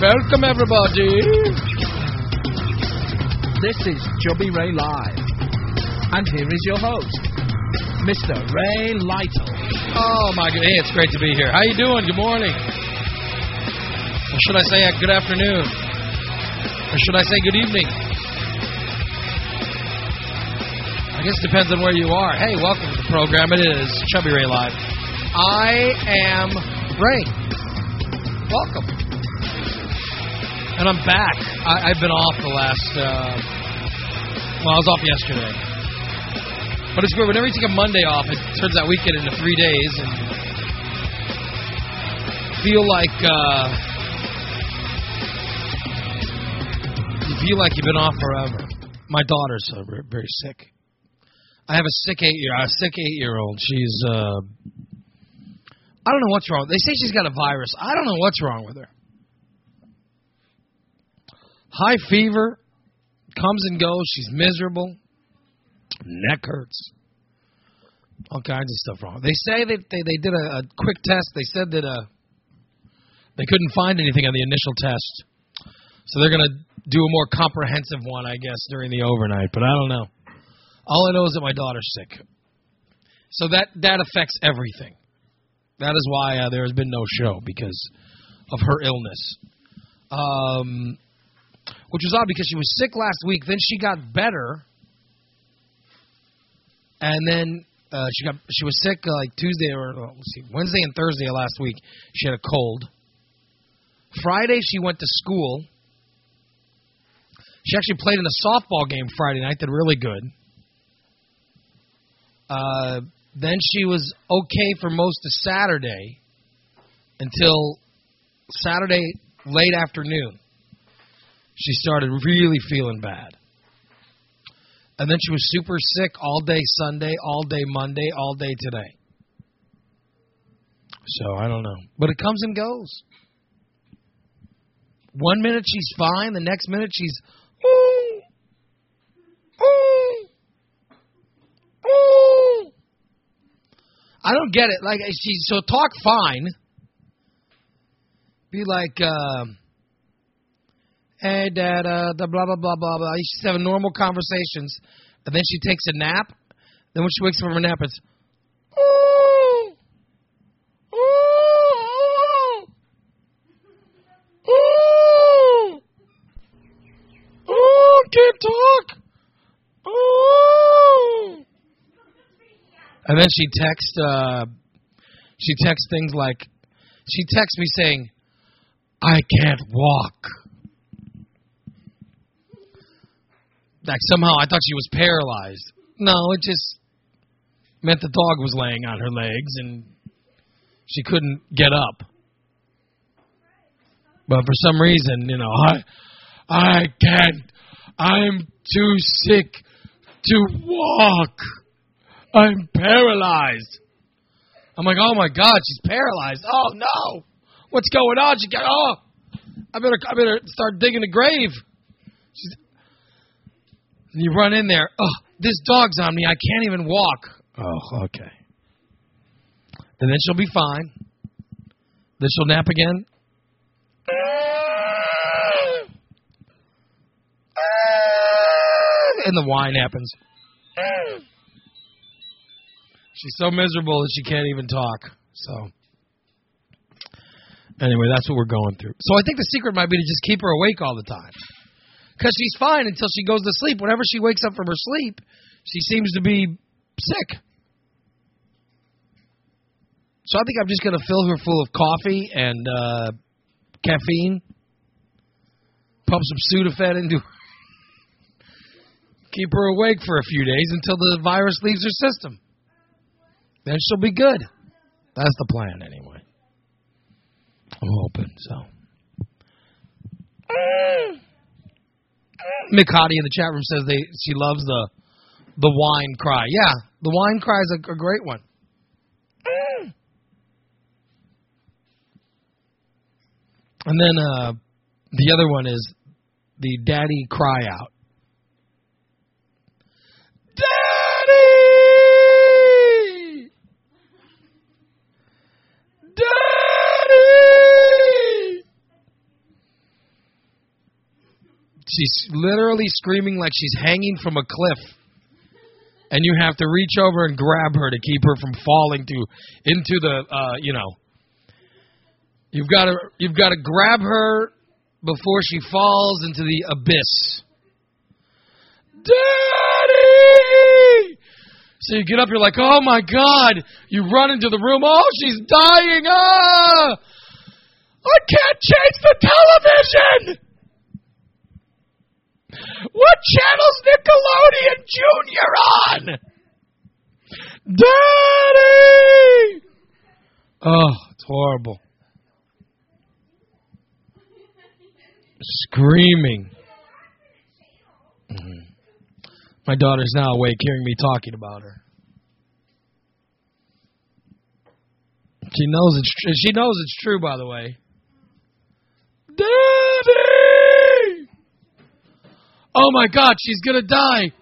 Welcome, everybody. This is Chubby Ray Live. And here is your host, Mr. Ray Lytle. Oh my god, hey, it's great to be here. How you doing? Good morning. Or should I say uh, good afternoon? Or should I say good evening? I guess it depends on where you are. Hey, welcome to the program. It is Chubby Ray Live. I am Ray. Welcome. And I'm back. I, I've been off the last. Uh, well, I was off yesterday. But it's weird. Whenever you take a Monday off, it turns that weekend into three days, and feel like uh, you feel like you've been off forever. My daughter's uh, very, very sick. I have a sick eight year, a sick eight year old. She's, uh, I don't know what's wrong. They say she's got a virus. I don't know what's wrong with her. High fever, comes and goes. She's miserable. Neck hurts. All kinds of stuff wrong. They say that they, they did a, a quick test. They said that uh, they couldn't find anything on the initial test. So they're going to do a more comprehensive one, I guess, during the overnight. But I don't know. All I know is that my daughter's sick. So that that affects everything. That is why uh, there has been no show because of her illness. Um, which was odd because she was sick last week. Then she got better, and then uh, she got she was sick uh, like Tuesday or let's see, Wednesday and Thursday last week. She had a cold. Friday she went to school. She actually played in a softball game Friday night. Did really good. Uh, then she was okay for most of Saturday until Saturday late afternoon. She started really feeling bad. And then she was super sick all day Sunday, all day Monday, all day today. So I don't know. But it comes and goes. One minute she's fine, the next minute she's ooh, ooh, ooh. I don't get it. Like she so talk fine. Be like um hey dad, uh, the blah blah blah blah blah. She's having normal conversations, and then she takes a nap. Then when she wakes up from her nap, it's ooh, ooh, ooh, ooh, can't talk. Ooh. And then she texts. Uh, she texts things like, she texts me saying, "I can't walk." Somehow I thought she was paralyzed. No, it just meant the dog was laying on her legs and she couldn't get up. But for some reason, you know, I I can't I'm too sick to walk. I'm paralyzed. I'm like, oh my God, she's paralyzed. Oh no, what's going on? She got oh, I better I better start digging a grave. She's you run in there. Oh, this dog's on me. I can't even walk. Oh, okay. And then she'll be fine. Then she'll nap again. And the whine happens. She's so miserable that she can't even talk. So, anyway, that's what we're going through. So, I think the secret might be to just keep her awake all the time because she's fine until she goes to sleep. Whenever she wakes up from her sleep, she seems to be sick. So I think I'm just going to fill her full of coffee and uh, caffeine, pump some Sudafed into her, keep her awake for a few days until the virus leaves her system. Then she'll be good. That's the plan, anyway. I'm hoping so. Mick Hottie in the chat room says they she loves the the whine cry. Yeah, the wine cry is a, a great one. And then uh, the other one is the daddy cry out. Daddy! Daddy! She's literally screaming like she's hanging from a cliff. And you have to reach over and grab her to keep her from falling to into the uh, you know. You've got to you've got to grab her before she falls into the abyss. Daddy! So you get up, you're like, oh my God. You run into the room, oh, she's dying. Ah! I can't change the television! What channel's Nickelodeon Junior on? Daddy! Oh, it's horrible. Screaming. Mhm. My daughter's now awake, hearing me talking about her. She knows it's tr- she knows it's true. By the way, Daddy! Oh my God, she's gonna die!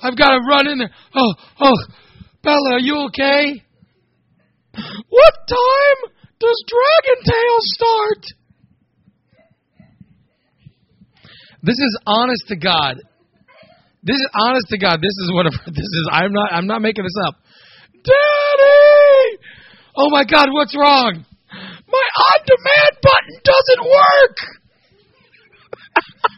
I've got to run in there. Oh, oh, Bella, are you okay? What time does Dragon Tales start? This is honest to God. This is honest to God. This is of this is. I'm not. I'm not making this up. Daddy! Oh my God, what's wrong? My on-demand button doesn't work.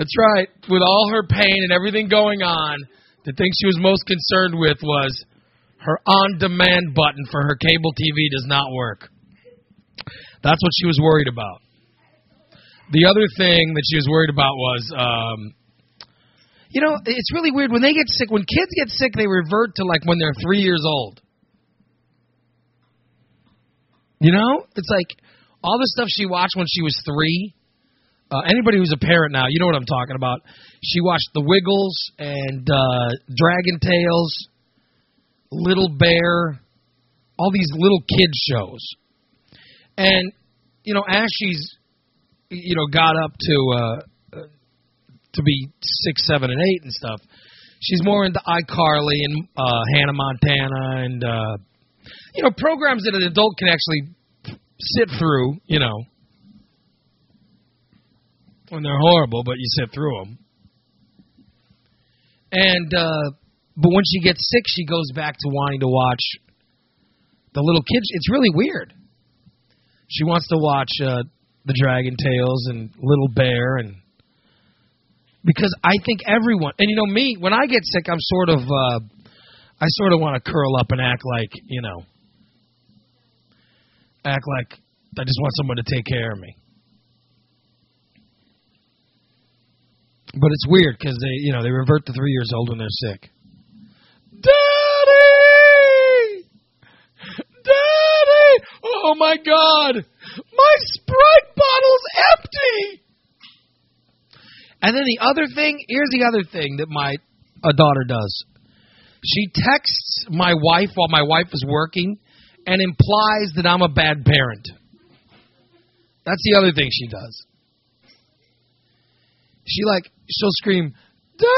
That's right. With all her pain and everything going on, the thing she was most concerned with was her on-demand button for her cable TV does not work. That's what she was worried about. The other thing that she was worried about was, um, you know, it's really weird when they get sick. When kids get sick, they revert to like when they're three years old. You know, it's like all the stuff she watched when she was three. Uh, anybody who's a parent now, you know what I'm talking about. She watched The Wiggles and uh, Dragon Tales, Little Bear, all these little kid shows. And you know, as she's you know got up to uh, uh, to be six, seven, and eight and stuff, she's more into iCarly and uh, Hannah Montana and uh, you know programs that an adult can actually sit through. You know, when they're horrible, but you sit through them. And uh, but when she gets sick, she goes back to wanting to watch the little kids. It's really weird. She wants to watch uh, the Dragon Tales and Little Bear and because I think everyone and you know me when I get sick I'm sort of uh I sort of want to curl up and act like you know act like I just want someone to take care of me. But it's weird because they you know they revert to three years old when they're sick. Daddy, Daddy, oh my God, my Sprite bottle's empty. And then the other thing, here's the other thing that my a daughter does. She texts my wife while my wife is working and implies that I'm a bad parent. That's the other thing she does. She like she'll scream, "Daddy!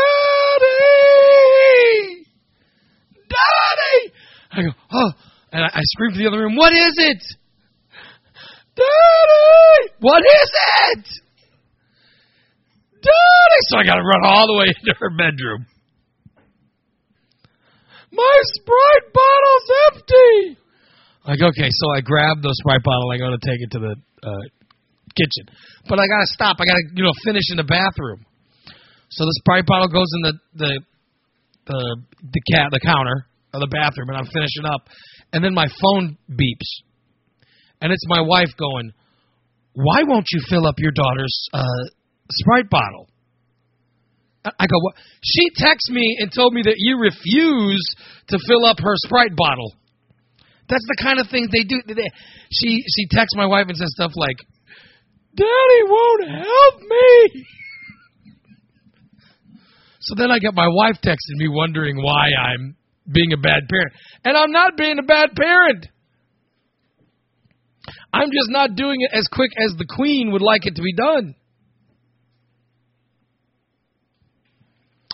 Daddy!" I go, "Oh!" And I, I scream to the other room, "What is it?" Daddy! What is it? Daddy! So I got to run all the way into her bedroom. My Sprite bottle's empty. Like, okay, so I grab the Sprite bottle. I go to take it to the uh, kitchen, but I gotta stop. I gotta, you know, finish in the bathroom. So the Sprite bottle goes in the the the the cat the counter of the bathroom, and I'm finishing up, and then my phone beeps, and it's my wife going, "Why won't you fill up your daughter's uh, Sprite bottle?" I- go, what? She texted me and told me that you refuse to fill up her Sprite bottle. That's the kind of things they do. She she texts my wife and says stuff like, "Daddy won't help me." So then I get my wife texting me wondering why I'm being a bad parent, and I'm not being a bad parent. I'm just not doing it as quick as the queen would like it to be done.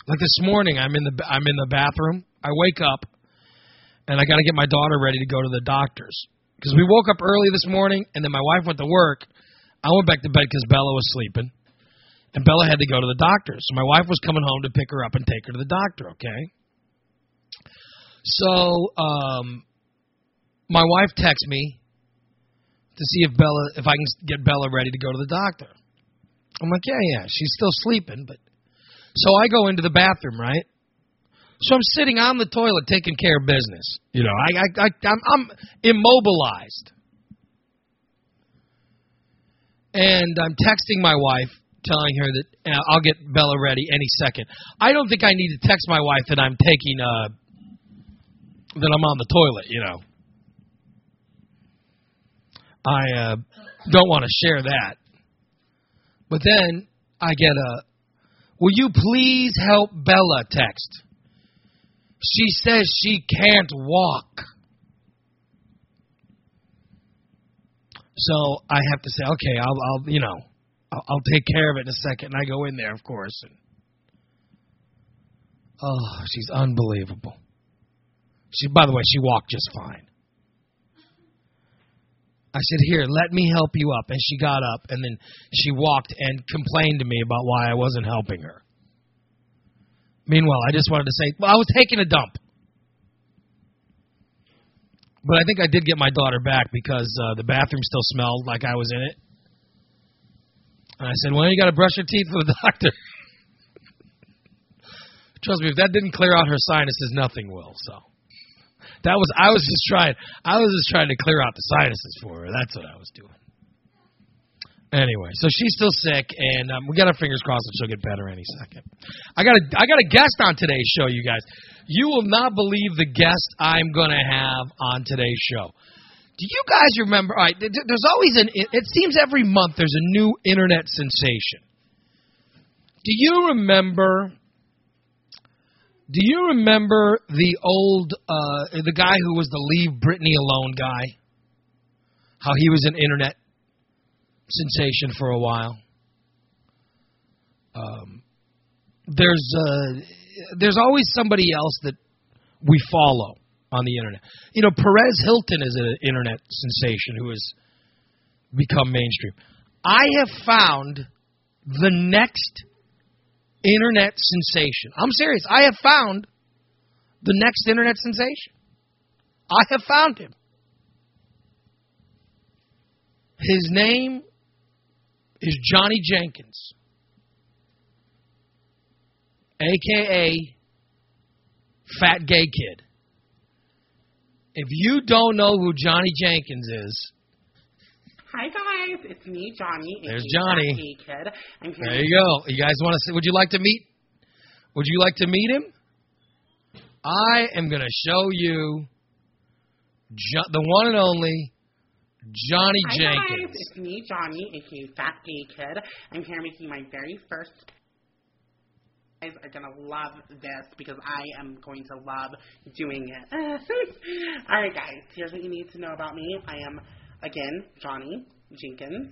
Like this morning, I'm in the I'm in the bathroom. I wake up, and I got to get my daughter ready to go to the doctor's because we woke up early this morning, and then my wife went to work. I went back to bed because Bella was sleeping, And Bella had to go to the doctor. So my wife was coming home to pick her up and take her to the doctor, okay? So um my wife texts me to see if Bella if I can get Bella ready to go to the doctor. I'm like, yeah, yeah, she's still sleeping, but so I go into the bathroom, right? So I'm sitting on the toilet taking care of business. You know, I, I, I I'm, I'm immobilized, and I'm texting my wife, telling her that uh, I'll get Bella ready any second. I don't think I need to text my wife that I'm taking uh that I'm on the toilet. You know, I uh, don't want to share that. But then I get a, will you please help Bella text? She says she can't walk. So I have to say, okay, I'll, I'll you know, I'll, I'll take care of it in a second. And I go in there, of course. And, oh, she's unbelievable. She, by the way, she walked just fine. I said, Here, let me help you up. And she got up, and then she walked and complained to me about why I wasn't helping her. Meanwhile, I just wanted to say, Well, I was taking a dump. But I think I did get my daughter back because uh, the bathroom still smelled like I was in it. And I said, Well, you got to brush your teeth with the doctor. Trust me, if that didn't clear out her sinuses, nothing will. So. That was I was just trying I was just trying to clear out the sinuses for her. That's what I was doing. Anyway, so she's still sick, and um, we got our fingers crossed that she'll get better any second. I got a I got a guest on today's show, you guys. You will not believe the guest I'm going to have on today's show. Do you guys remember? All right, there's always an. It seems every month there's a new internet sensation. Do you remember do you remember the old uh, the guy who was the Leave Britney Alone guy? How he was an internet sensation for a while. Um, there's uh, there's always somebody else that we follow on the internet. You know, Perez Hilton is an internet sensation who has become mainstream. I have found the next internet sensation. I'm serious. I have found the next internet sensation. I have found him. His name is Johnny Jenkins, aka Fat Gay Kid. If you don't know who Johnny Jenkins is, Hi guys, it's me, Johnny. There's Johnny. Kid. I'm here. There you go. You guys want to see? Would you like to meet? Would you like to meet him? I am going to show you jo- the one and only Johnny Hi Jenkins. Guys, it's me, Johnny, aka Fat Gay Kid. I'm here making my very first. You guys are gonna love this because I am going to love doing it. All right, guys. Here's what you need to know about me. I am Again, Johnny Jenkins,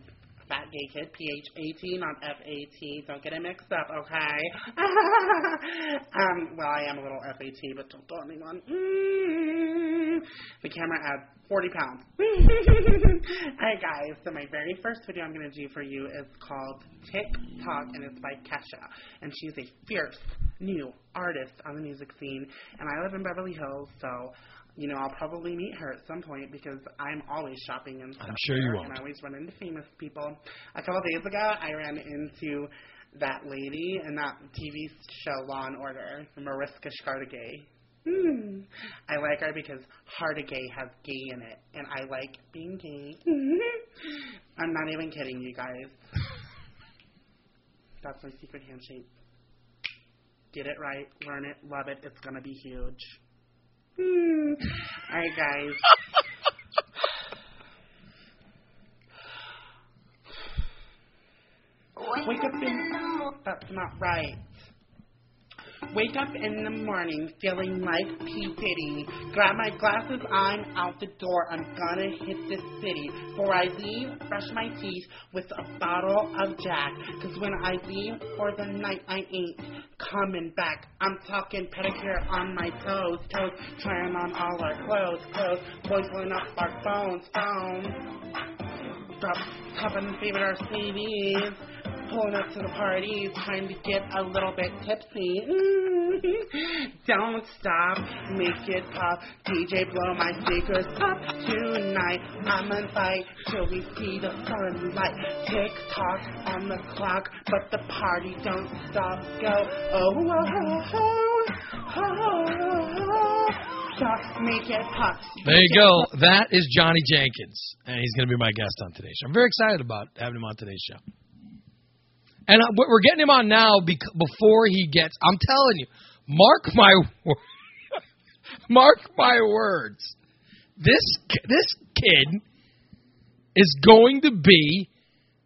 fat gay kid, P H A T, not F A T. Don't get it mixed up, okay? um, well, I am a little F A T, but don't tell anyone. Mm. The camera adds 40 pounds. Alright, guys, so my very first video I'm going to do for you is called TikTok, and it's by Kesha. And she's a fierce new artist on the music scene, and I live in Beverly Hills, so you know, I'll probably meet her at some point because I'm always shopping and stuff. I'm sure you there, won't. And I always run into famous people. A couple of days ago, I ran into that lady in that TV show Law and Order, Mariska Hargitay. Hmm. I like her because Hargitay has gay in it, and I like being gay. I'm not even kidding, you guys. That's my secret handshake. Get it right, learn it, love it. It's gonna be huge. Hmm. All right, guys. Wake up in. That's not right. Wake up in the morning feeling like P. Diddy. Grab my glasses, I'm out the door. I'm gonna hit this city. Before I leave, brush my teeth with a bottle of Jack. Cause when I leave for the night, I ain't coming back. I'm talking pedicure on my toes, toes. Trying on all our clothes, clothes. Boys pulling up our phones, phones. Drop, top and favorite our CDs. Pulling up to the party, time to get a little bit tipsy. Don't stop, make it pop. DJ, blow my speakers up tonight. I'm on fight till we see the sunlight. Tick tock on the clock, but the party don't stop. Go, oh, oh, oh, oh, oh, oh. Stop, make it pop. There you go. That is Johnny Jenkins, and he's going to be my guest on today's show. I'm very excited about having him on today's show. And uh, we're getting him on now before he gets. I'm telling you, mark my mark my words. This this kid is going to be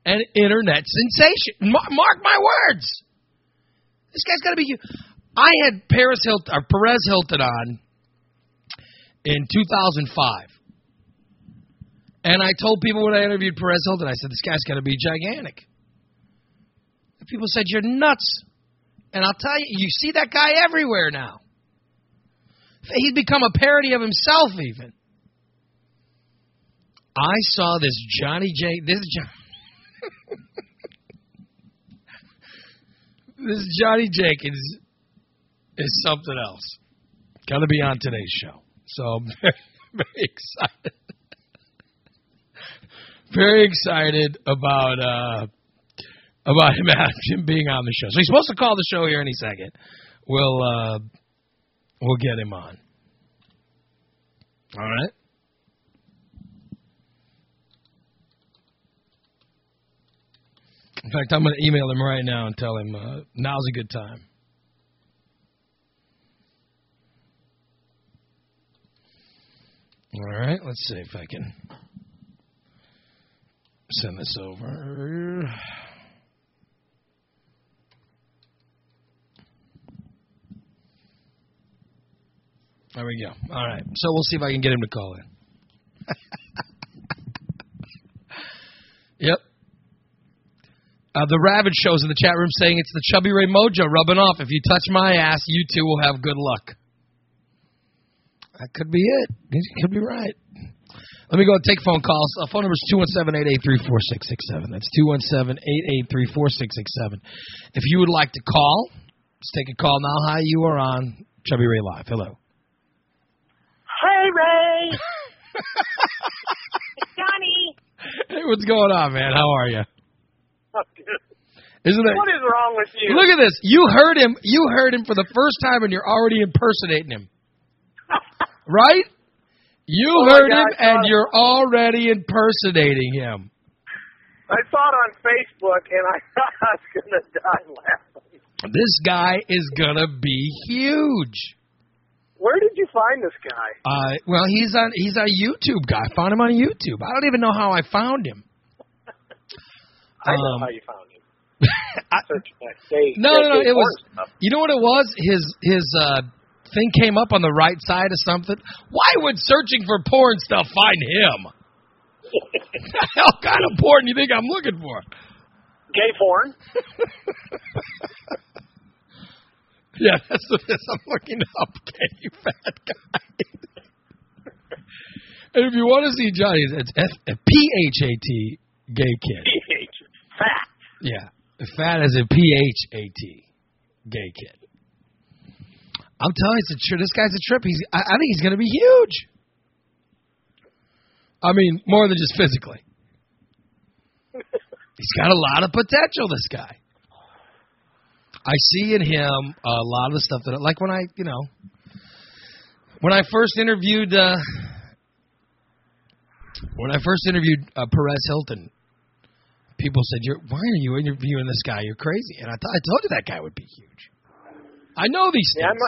an internet sensation. Mark my words. This guy's going to be. I had Paris Hilton or Perez Hilton on in 2005. And I told people when I interviewed Perez Hilton, I said, this guy's going to be gigantic. People said, you're nuts. And I'll tell you, you see that guy everywhere now. He's become a parody of himself, even. I saw this Johnny J. This John, this Johnny Jenkins is something else. Going to be on today's show. So I'm very, very excited. very excited about uh, about him, him being on the show. So he's supposed to call the show here any second. We'll uh, we'll get him on. All right. In fact, I'm going to email him right now and tell him uh, now's a good time. All right, let's see if I can send this over. There we go. All right, so we'll see if I can get him to call in. yep. Uh, the Ravage shows in the chat room saying it's the Chubby Ray Mojo rubbing off. If you touch my ass, you two will have good luck. That could be it. You could be right. Let me go and take phone calls. Uh, phone number is 217-883-4667. That's 217-883-4667. If you would like to call, let's take a call now. Hi, you are on Chubby Ray Live. Hello. Hey, Ray. Johnny. Hey, what's going on, man? How are you? Isn't it? What is wrong with you? Look at this. You heard him. You heard him for the first time, and you're already impersonating him. right? You Oh heard God, him, and it. you're already impersonating him. I saw it on Facebook, and I thought I was going to die laughing. This guy is gonna be huge. Where did you find this guy? Uh, well, he's on he's a YouTube guy. I found him on YouTube. I don't even know how I found him. I don't know Um, how you found him. I. They, no, they no, no. It was. stuff. You know what it was? His his uh, thing came up on the right side of something. Why would searching for porn stuff find him? the hell kind of porn do you think I'm looking for? Gay porn. Yeah, that's what it is. I'm looking up gay fat guy. and if you want to see Johnny, it's F uh, P H A T gay kid. PH. Fat. Yeah, fat as a P H A T gay kid. I'm telling you, it's a tri- this guy's a trip. He's I, I think he's going to be huge. I mean, more than just physically. He's got a lot of potential. This guy. I see in him a lot of the stuff that, like when I, you know, when I first interviewed, uh, when I first interviewed uh, Perez Hilton, people said, "You're why are you interviewing this guy? You're crazy." And I thought I told you that guy would be huge. I know these Yeah, I things.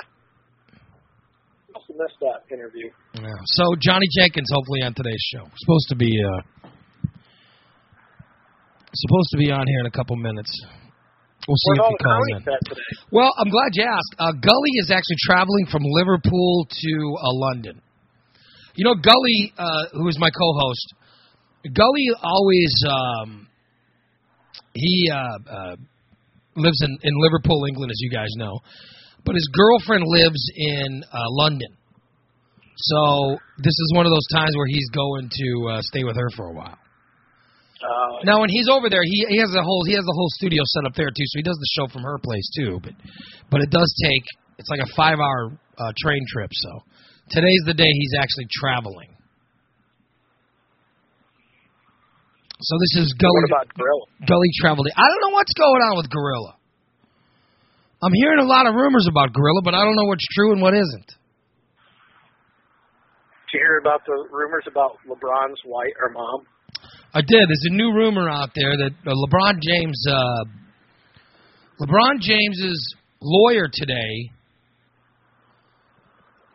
must have missed that interview. Yeah. So Johnny Jenkins, hopefully on today's show, supposed to be uh, supposed to be on here in a couple minutes. We'll see Where's if he the calls in. Well, I'm glad you asked. Uh, Gully is actually traveling from Liverpool to uh, London. You know, Gully, uh, who is my co-host, Gully always um, he uh, uh, lives in, in Liverpool, England, as you guys know, but his girlfriend lives in uh, London. So this is one of those times where he's going to uh, stay with her for a while. Uh, Now, when he's over there, he he has a whole he has the whole studio set up there too, so he does the show from her place too. But but it does take it's like a five hour uh, train trip. So today's the day he's actually traveling. So this is what Gully about Gorilla? Gully Travel I don't know what's going on with Gorilla. I'm hearing a lot of rumors about Gorilla, but I don't know what's true and what isn't. Did you hear about the rumors about LeBron's wife or mom? I did. There's a new rumor out there that uh, LeBron James, uh, LeBron James's lawyer today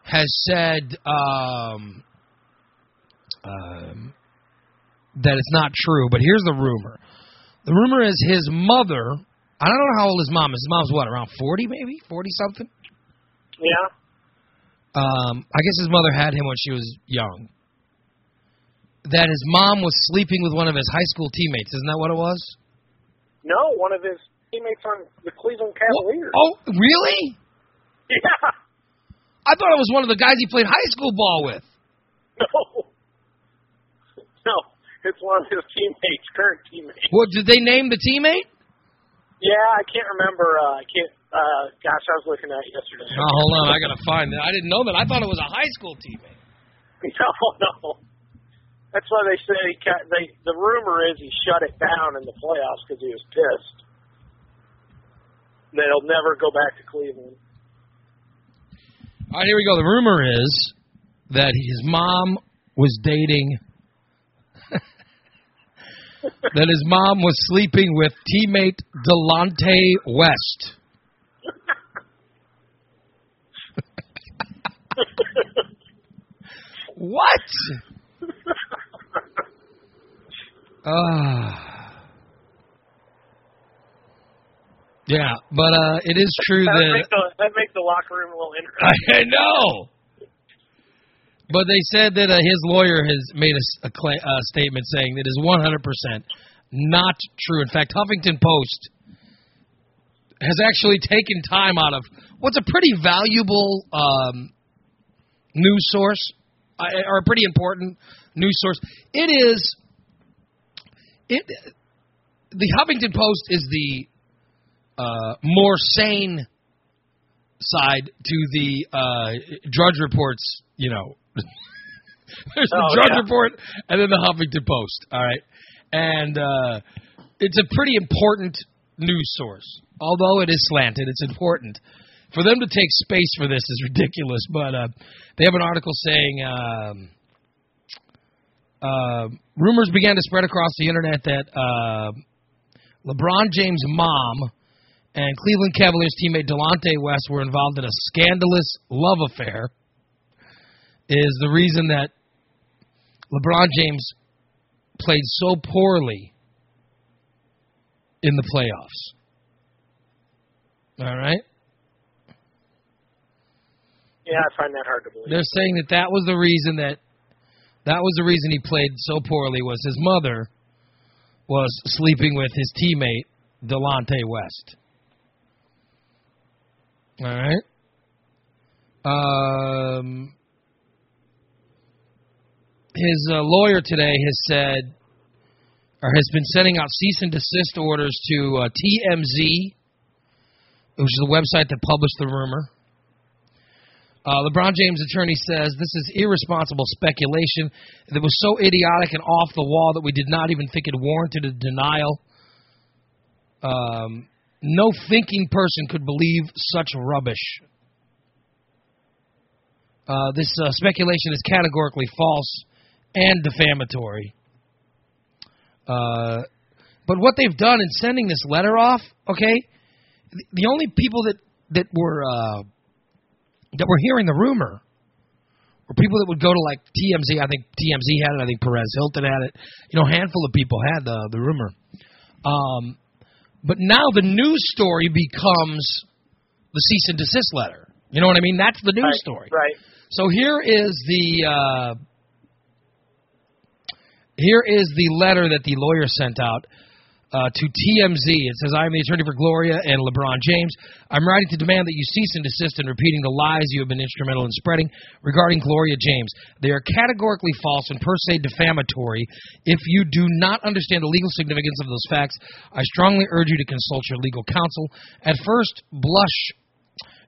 has said um, um, that it's not true. But here's the rumor: the rumor is his mother. I don't know how old his mom is. His mom's what, around forty, maybe forty something. Yeah. Um, I guess his mother had him when she was young. That his mom was sleeping with one of his high school teammates. Isn't that what it was? No, one of his teammates on the Cleveland Cavaliers. Oh, really? Yeah. I thought it was one of the guys he played high school ball with. No. No, it's one of his teammates, current teammates. What did they name the teammate? Yeah, I can't remember. Uh, I can't. Uh, gosh, I was looking at it yesterday. Oh, hold on, I gotta find it. I didn't know that. I thought it was a high school teammate. No, no. That's why they say he ca they. The rumor is he shut it down in the playoffs because he was pissed. That he'll never go back to Cleveland. All right, here we go. The rumor is that his mom was dating. that his mom was sleeping with teammate Delonte West. What? Ah. yeah, but uh, it is true that, that makes the, that makes the locker room a little interesting. I know. But they said that uh, his lawyer has made a cla- uh, statement saying that is 100% not true. In fact, Huffington Post has actually taken time out of what's a pretty valuable um, news source, uh, or a pretty important news source. It is. It. The Huffington Post is the uh, more sane side to the uh, Drudge Report's, you know. There's the Oh, Drudge yeah. Report and then the Huffington Post, all right? And uh, it's a pretty important news source. Although it is slanted, it's important. For them to take space for this is ridiculous, but uh, they have an article saying um, uh, rumors began to spread across the internet that uh, LeBron James' mom and Cleveland Cavaliers teammate Delonte West were involved in a scandalous love affair is the reason that LeBron James played so poorly in the playoffs. All right? Yeah, I find that hard to believe. They're saying that that was the reason that that was the reason he played so poorly was his mother was sleeping with his teammate Delonte West. All right. Um, his uh, lawyer today has said, or has been sending out cease and desist orders to uh, TMZ, which is the website that published the rumor. Uh, LeBron James' attorney says this is irresponsible speculation that was so idiotic and off the wall that we did not even think it warranted a denial. Um, no thinking person could believe such rubbish. Uh, this uh, speculation is categorically false and defamatory. Uh, but what they've done in sending this letter off, okay, the, only people that that were uh, that were hearing the rumor were people that would go to like TMZ. I think TMZ had it. I think Perez Hilton had it. You know, a handful of people had the the rumor. Um, but now the news story becomes the cease and desist letter. You know what I mean? That's the news right, story. Right. So here is the uh, here is the letter that the lawyer sent out. Uh, to TMZ. It says, I am the attorney for Gloria and LeBron James. I'm writing to demand that you cease and desist in repeating the lies you have been instrumental in spreading regarding Gloria James. They are categorically false and per se defamatory. If you do not understand the legal significance of those facts, I strongly urge you to consult your legal counsel. At first blush,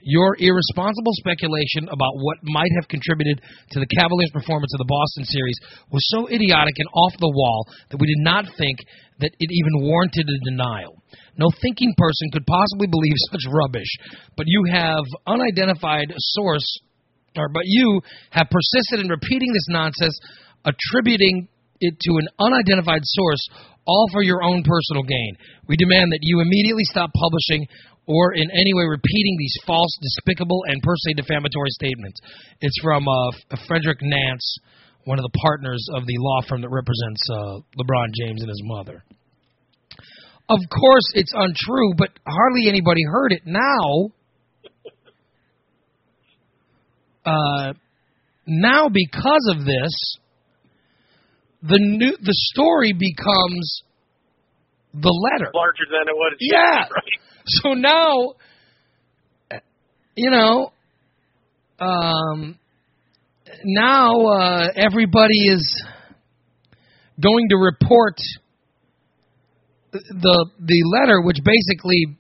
your irresponsible speculation about what might have contributed to the Cavaliers' performance of the Boston series was so idiotic and off the wall that we did not think that it even warranted a denial. No thinking person could possibly believe such rubbish, but you have unidentified source, or but you have persisted in repeating this nonsense, attributing it to an unidentified source, all for your own personal gain. We demand that you immediately stop publishing or in any way repeating these false, despicable, and per se defamatory statements. It's from uh, Frederick Nance, one of the partners of the law firm that represents uh, LeBron James and his mother. Of course, it's untrue, but hardly anybody heard it now. Uh, now, because of this, the new the story becomes the letter larger than it was. Yeah. Right. so now, you know, um, now uh, everybody is going to report the the letter, which basically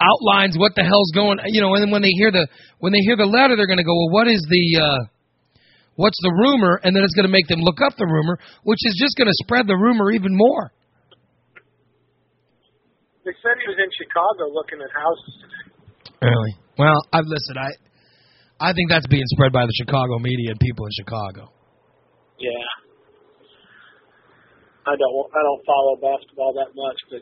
outlines what the hell's going. You know, and then when they hear the when they hear the letter, they're going to go, well, what is the uh, what's the rumor? And then it's going to make them look up the rumor, which is just going to spread the rumor even more. They said he was in Chicago looking at houses. Really? Well, I've listened. I I think that's being spread by the Chicago media and people in Chicago. Yeah. I don't I don't follow basketball that much, but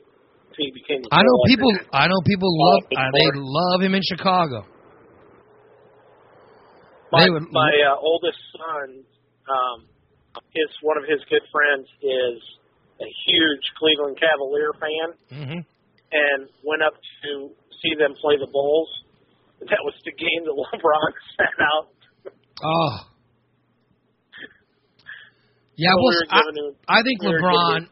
he became. a I know people. I know people love. Uh, they love him in Chicago. My would- my uh, oldest son, um, his one of his good friends is a huge Cleveland Cavalier fan, hmm and went up to see them play the Bulls. That was the game that LeBron sat out. Oh. Yeah, So well, I, him- I think we LeBron.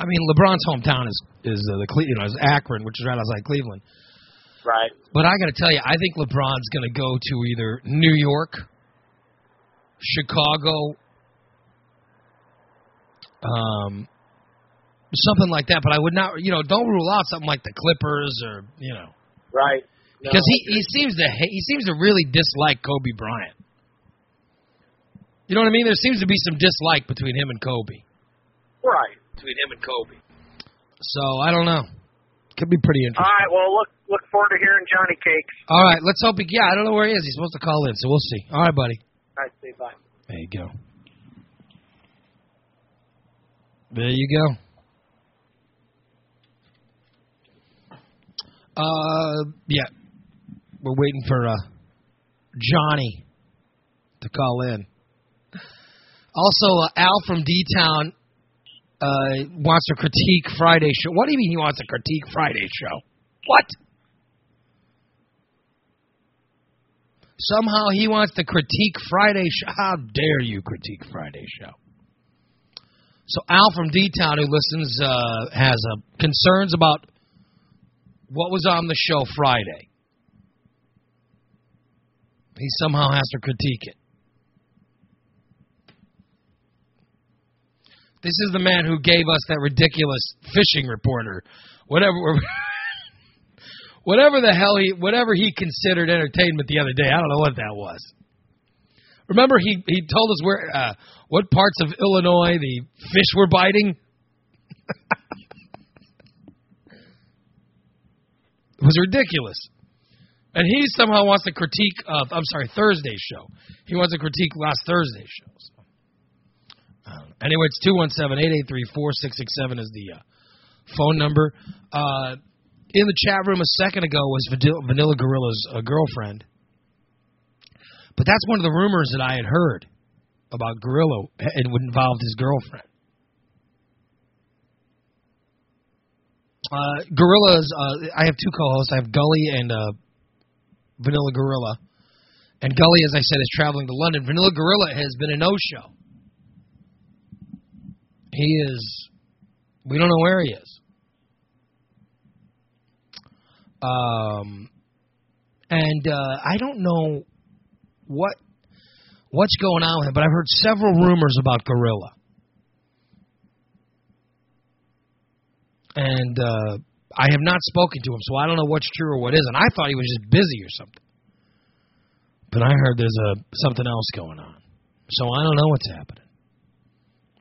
I mean, LeBron's hometown is is uh, the Cle- you know is Akron, which is right outside Cleveland. Right. But I got to tell you, I think LeBron's going to go to either New York, Chicago, um, something like that. But I would not, you know, don't rule out something like the Clippers or you know, Right. No, because he he seems to he seems to really dislike Kobe Bryant. You know what I mean? There seems to be some dislike between him and Kobe. Right. Between him and Kobe. So I don't know. Could be pretty interesting. All right. Well, look look forward to hearing Johnny Cakes. All right, let's hope he. Yeah, I don't know where he is. He's supposed to call in, so we'll see. All right, buddy. All right. See. Bye. There you go. There you go. Uh, yeah, we're waiting for uh Johnny to call in. Also, uh, Al from D Town uh, wants to critique Friday show. What do you mean he wants to critique Friday show? What? Somehow he wants to critique Friday show. How dare you critique Friday show? So Al from D Town, who listens, uh, has uh, concerns about what was on the show Friday. He somehow has to critique it. This is the man who gave us that ridiculous fishing reporter, whatever, whatever the hell he, whatever he considered entertainment the other day. I don't know what that was. Remember, he he told us where, uh, what parts of Illinois the fish were biting. it was ridiculous. And he somehow wants to critique. Uh, I'm sorry, Thursday's show. He wants to critique last Thursday's show. So. Um, anyway, it's two one seven eight eight three four six six seven is the uh, phone number. Uh, in the chat room a second ago was Vanilla, Vanilla Gorilla's uh, girlfriend, but that's one of the rumors that I had heard about Gorilla and would involve his girlfriend. Uh, Gorilla's. Uh, I have two co-hosts. I have Gully and uh, Vanilla Gorilla. And Gully, as I said, is traveling to London. Vanilla Gorilla has been a no-show. He is We don't know where he is. Um, and uh, I don't know what what's going on with him, but I've heard several rumors about Gorilla. And uh, I have not spoken to him, so I don't know what's true or what isn't. I thought he was just busy or something. But I heard there's a something else going on. So I don't know what's happening.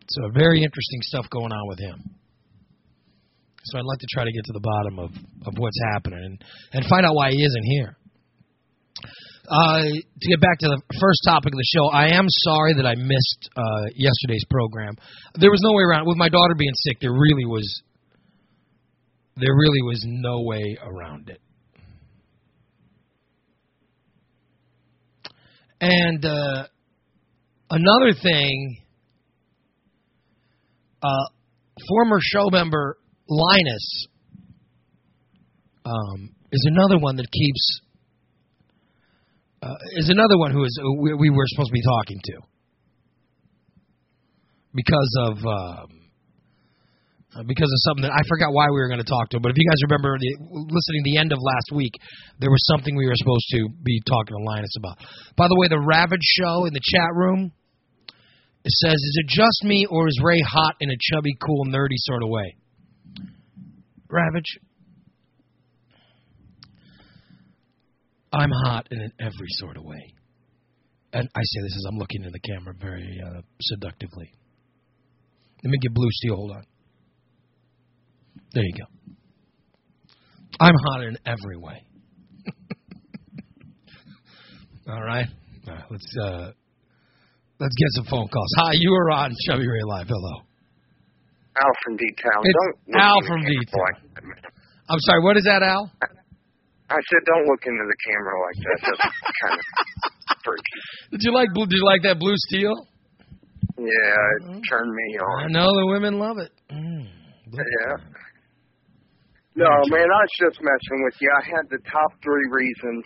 So very interesting stuff going on with him. So I'd like to try to get to the bottom of, of what's happening and, and find out why he isn't here. Uh, to get back to the first topic of the show, I am sorry that I missed uh, yesterday's program. There was no way around. With my daughter being sick, there really was there really was no way around it. And uh, another thing, uh, former show member Linus um, is another one that keeps uh, is another one who is we, we were supposed to be talking to because of um, uh, because of something that I forgot why we were going to talk to. But if you guys remember the, listening the end of last week, there was something we were supposed to be talking to Linus about. By the way, the Ravage show in the chat room it says, "Is it just me or is Ray hot in a chubby, cool, nerdy sort of way?" Ravage, I'm hot in an every sort of way. And I say this as I'm looking in the camera very uh, seductively. Let me get Blue Steel. Hold on. There you go. I'm hot in every way. All right. All right. Let's uh, let's get some phone calls. Hi, you are on Chubby Ray Live. Hello. Al from D Town. Al from that, man. I'm sorry. What is that, Al? I said, don't look into the camera like that. That's kind of freaky. Did you like? Did you like that Blue Steel? Yeah, it turned me on. I know the women love it. Mm. Yeah. No, man, I was just messing with you. I had the top three reasons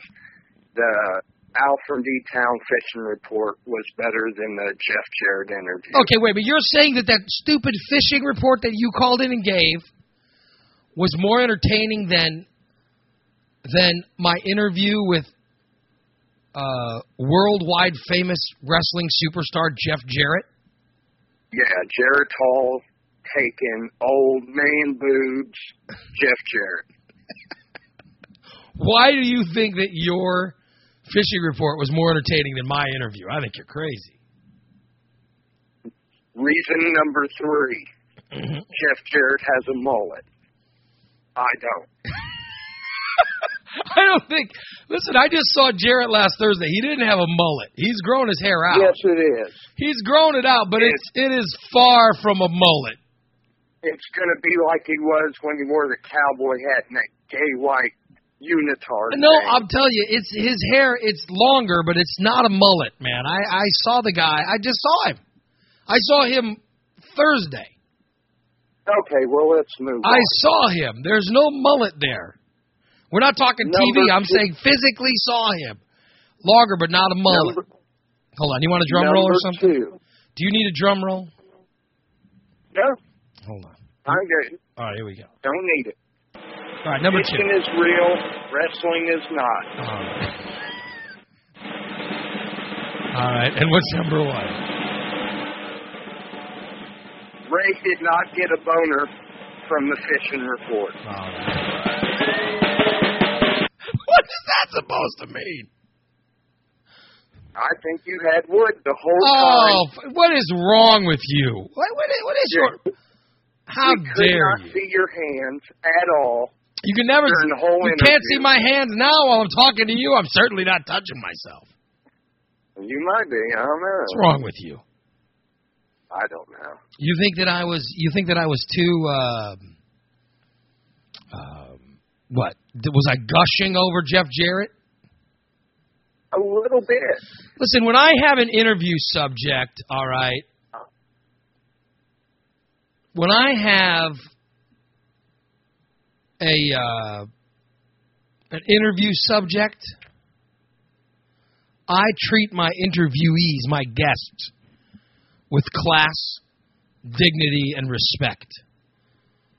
the Al from D Town fishing report was better than the Jeff Jarrett interview. Okay, wait, but you're saying that that stupid fishing report that you called in and gave was more entertaining than than my interview with uh, worldwide famous wrestling superstar Jeff Jarrett? Yeah, Jarrett Hall taking old man boobs, Jeff Jarrett. Why do you think that your fishing report was more entertaining than my interview? I think you're crazy. Reason number 3 Mm-hmm. Jeff Jarrett has a mullet. I don't. I don't think. Listen, I just saw Jarrett last Thursday. He didn't have a mullet. He's grown his hair out. Yes, it is. He's grown it out, but it's it is far from a mullet. It's going to be like he was when he wore the cowboy hat and that gay white unitard. No, thing. I'm telling you, it's his hair. It's longer, but it's not a mullet, man. I I saw the guy. I just saw him. I saw him Thursday. Okay, well, let's move I on. saw him. There's no mullet there. We're not talking TV. Number I'm two- saying physically saw him. Longer, but not a mullet. Number, Hold on. You want a drum roll or something? Two. Do you need a drum roll? No, Hold on. I'm good. All right, here we go. Don't need it. All right, number two. Fishing is real. Wrestling is not. All right. All right, and what's number one? Ray did not get a boner from the fishing report. Right. what is that supposed to mean? I think you had wood the whole Oh, time. f- what is wrong with you? What, what, is, what is your? How we could dare not you? see your hands at all. You can never. the whole you can't see my hands now while I'm talking to you. I'm certainly not touching myself. You might be. I don't know. What's wrong with you? I don't know. You think that I was? You think that I was too? Um, um, what was I gushing over Jeff Jarrett? A little bit. Listen, when I have an interview subject, all right, when I have a uh, an interview subject, I treat my interviewees, my guests, with class, dignity, and respect.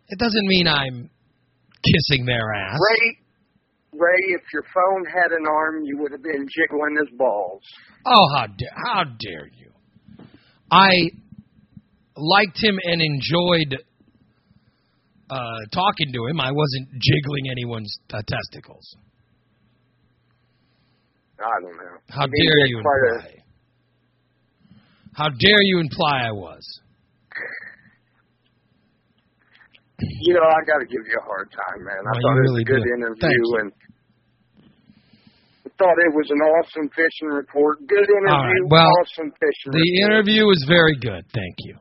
It doesn't mean I'm kissing their ass. Ray, Ray, if your phone had an arm, you would have been jiggling his balls. Oh, how dare how dare you? I liked him and enjoyed uh, talking to him. I wasn't jiggling anyone's uh, testicles. I don't know. How I mean, dare you quite a- imply? How dare you imply I was? You know, I got to give you a hard time, man. I thought it was really a good do. interview, and I thought it was an awesome fishing report. Good interview, right, well, awesome fishing The report. interview was very good. Thank you.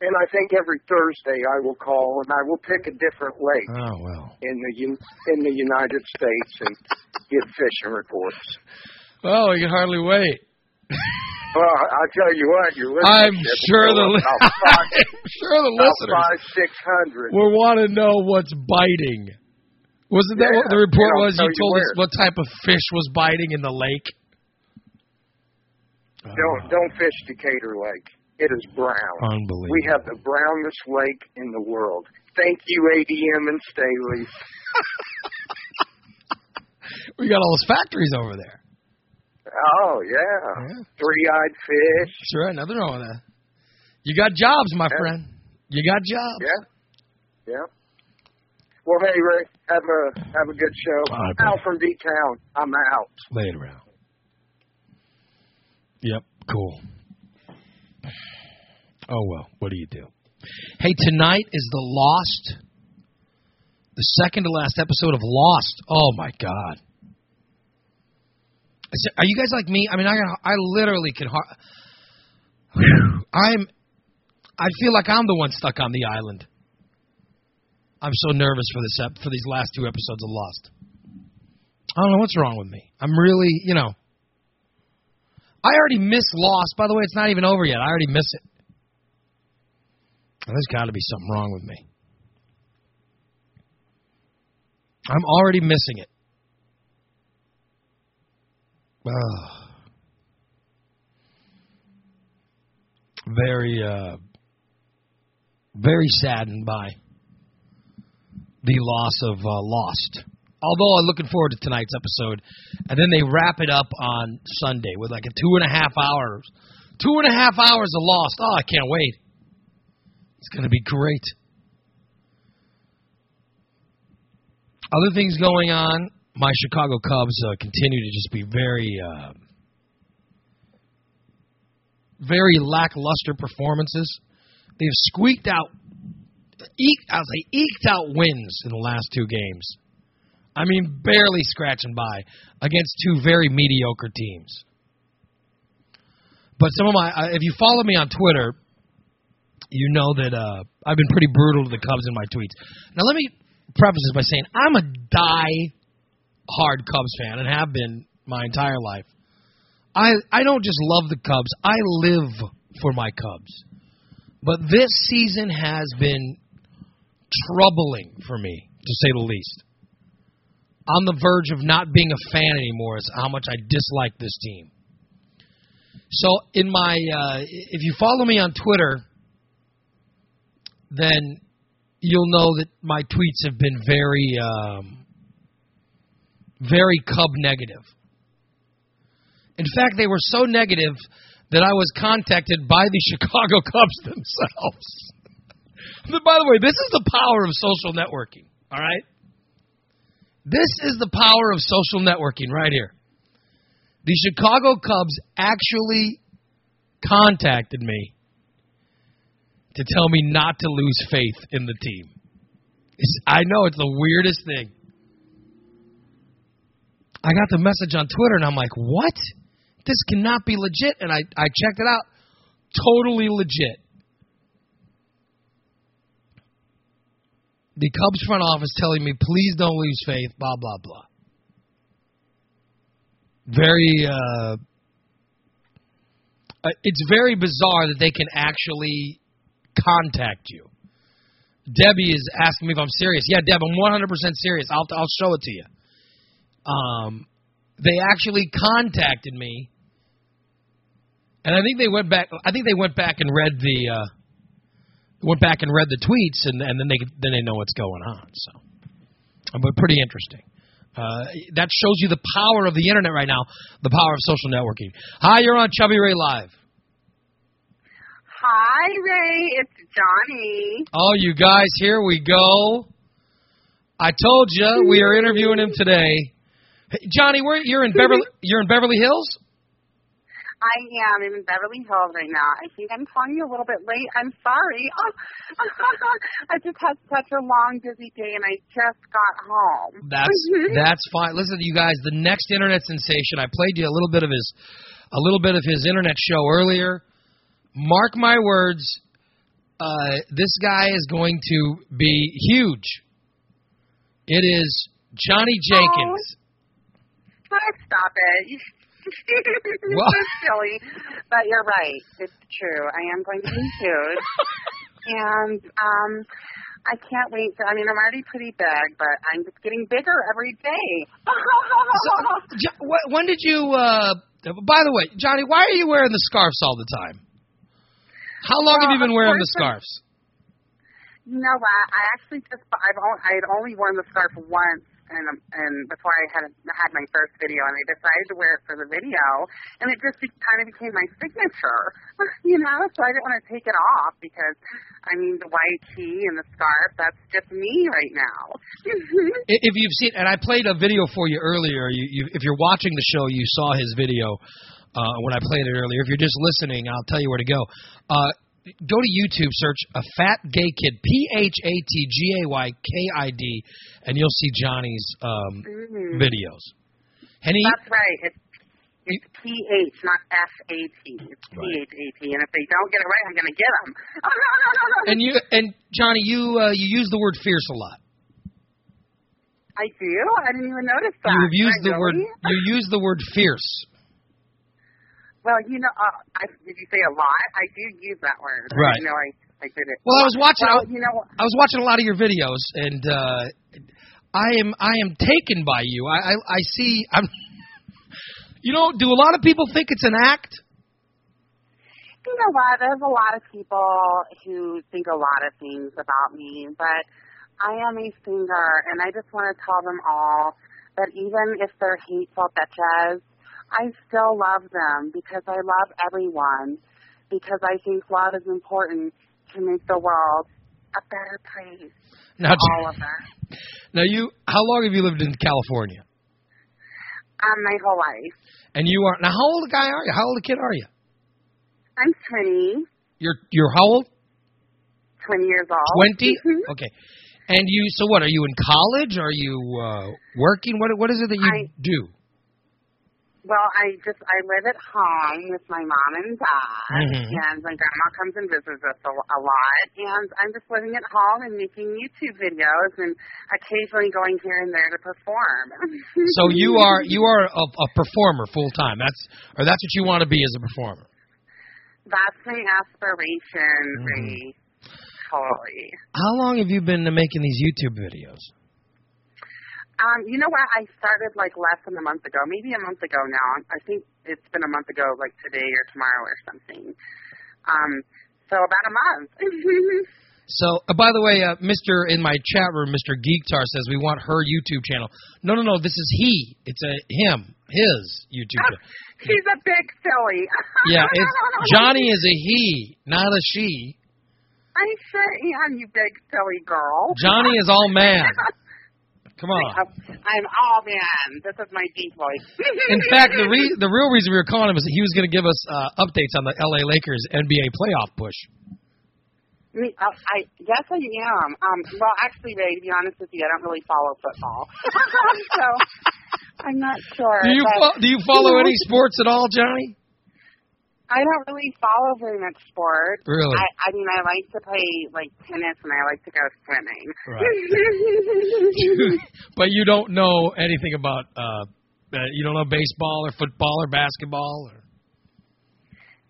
And I think every Thursday I will call and I will pick a different lake Oh well. in the in the United States and get fishing reports. Well, we can hardly wait. Well, I tell you what, you're listening. I'm sure the about five, I'm sure the listeners five six hundred. will want to know what's biting. Wasn't that Yeah, what the report was? You you told us what type of fish was biting in the lake. Don't Oh, don't fish Decatur Lake. It is brown. unbelievable. We have the brownest lake in the world. Thank you, ADM and Staley. we got all those factories over there. Oh yeah, Yeah. three-eyed fish. Sure. Nothing wrong with that. You got jobs, my Yeah. friend. You got jobs. Yeah, yeah. Well, hey Ray, have a have a good show. Right. Al from D Town. I'm out. Later out. Yep, cool. Oh well, what do you do? Hey, tonight is the Lost, the second to last episode of Lost. Oh my god. Are you guys like me? I mean, I I literally can. I'm. I feel like I'm the one stuck on the island. I'm so nervous for this ep- for these last two episodes of Lost. I don't know what's wrong with me. I'm really, you know. I already miss Lost. By the way, it's not even over yet. I already miss it. There's got to be something wrong with me. I'm already missing it. Ugh. Very, uh, very saddened by the loss of uh, Lost. Although I'm looking forward to tonight's episode, and then they wrap it up on Sunday with like a two and a half hours, two and a half hours of Lost. Oh, I can't wait! It's going to be great. Other things going on. My Chicago Cubs uh, continue to just be very, uh, very lackluster performances. They've squeaked out, eked, I say eked out wins in the last two games. I mean, barely scratching by against two very mediocre teams. But some of my, uh, if you follow me on Twitter, you know that uh, I've been pretty brutal to the Cubs in my tweets. Now, let me preface this by saying I'm a die hard Cubs fan and have been my entire life. I I don't just love the Cubs. I live for my Cubs. But this season has been troubling for me, to say the least. On the verge of not being a fan anymore is how much I dislike this team. So in my uh, if you follow me on Twitter, then you'll know that my tweets have been very um, very Cub negative. In fact, they were so negative that I was contacted by the Chicago Cubs themselves. By the way, this is the power of social networking, all right? This is the power of social networking right here. The Chicago Cubs actually contacted me to tell me not to lose faith in the team. It's, I know it's the weirdest thing. I got the message on Twitter and I'm like, what? This cannot be legit. And I, I checked it out. Totally legit. The Cubs front office telling me, please don't lose faith, blah, blah, blah. Very, uh, uh, it's very bizarre that they can actually contact you. Debbie is asking me if I'm serious. Yeah, Deb, I'm 100% serious. I'll, I'll show it to you. Um, they actually contacted me, and I think they went back. I think they went back and read the uh, went back and read the tweets, and and then they then they know what's going on. So, but pretty interesting. Uh, that shows you the power of the internet right now, the power of social networking. Hi, you're on Chubby Ray Live. Hi, Ray. It's Johnny. Oh, you guys, here we go. I told you we are interviewing him today. Hey, Johnny, where you're in Beverly? You're in Beverly Hills. I am I'm in Beverly Hills right now. I think I'm calling you a little bit late. I'm sorry. I just had such a long, busy day, and I just got home. That's that's fine. Listen, you guys, the next internet sensation. I played you a little bit of his, a little bit of his internet show earlier. Mark my words, uh, this guy is going to be huge. It is Johnny Jenkins. Oh, stop it. You're What? so silly. But you're right. It's true. I am going to be huge. and um I can't wait to I mean I'm already pretty big, but I'm just getting bigger every day. So, when did you? Uh, by the way, Johnny, why are you wearing the scarves all the time? How long have you been wearing the scarves? You know what? I actually just I've only, I had only worn the scarf once, and and before I had had my first video, and I decided to wear it for the video, and it just be, kind of became my signature, you know. So I didn't want to take it off because, I mean, the white tee and the scarf that's just me right now. If you've seen, and I played a video for you earlier. You, you, if you're watching the show, you saw his video uh, when I played it earlier. If you're just listening, I'll tell you where to go. Uh, go to YouTube, search a fat gay kid, P H A T G A Y K I D, and you'll see Johnny's um, Mhm. videos. And he, That's right. It's it's P H, not F A T. It's P. H A T. And if they don't get it right, I'm gonna get them. Oh no no no no! and you, and Johnny, you, uh, you use the word fierce a lot. I do. I didn't even notice that. You've used I the word, you use the word fierce. Well, you know, uh, I, did you say a lot? I do use that word. Right. I know I, I did it. Well, I was watching. Well, I, you know, I was watching a lot of your videos, and uh, I am I am taken by you. I I, I see. I'm. You know, do a lot of people think it's an act? you know what? There's a lot of people who think a lot of things about me, but I am a singer, and I just want to tell them all that even if they're hateful bitches, I still love them because I love everyone. Because I think love is important to make the world a better place. Now, All of us. now you. How long have you lived in California? Um, my whole life. And you are now. How old a guy are you? How old a kid are you? I'm 20, You're you're how old? 20 years old. Twenty. Mhm. Okay. And you. So what? Are you in college? Are you uh, working? What What is it that you I- do? Well, I just I live at home with my mom and dad, Mhm. and my grandma comes and visits us a, a lot, and I'm just living at home and making YouTube videos and occasionally going here and there to perform. So you are you are a, a performer full time. That's or that's what you want to be as a performer. That's my aspiration, Mhm. Ray. Totally. How long have you been making these YouTube videos? Um, you know what? I started like less than a month ago, maybe a month ago now. I think it's been a month ago, like today or tomorrow or something. Um, so about a month. So, uh, by the way, uh, Mr. in my chat room, Mr. Geektar says we want her YouTube channel. No, no, no. This is he. It's a him. His YouTube channel. She's a big silly. Yeah, it's Johnny is a he, not a she. I sure am, you big silly girl. Johnny is all man. Come on. I'm all man. This is my deep voice. In fact, the re- the real reason we were calling him is that he was going to give us uh, updates on the LA Lakers NBA playoff push. Me, uh, I yes, I am. Um, well, actually, Ray, to be honest with you, I don't really follow football, so I'm not sure. Do you but, fo- do you follow know, any sports at all, Johnny? I don't really follow very much sport. Really? I, I mean, I like to play like tennis and I like to go swimming. but you don't know anything about uh, uh you don't know baseball or football or basketball or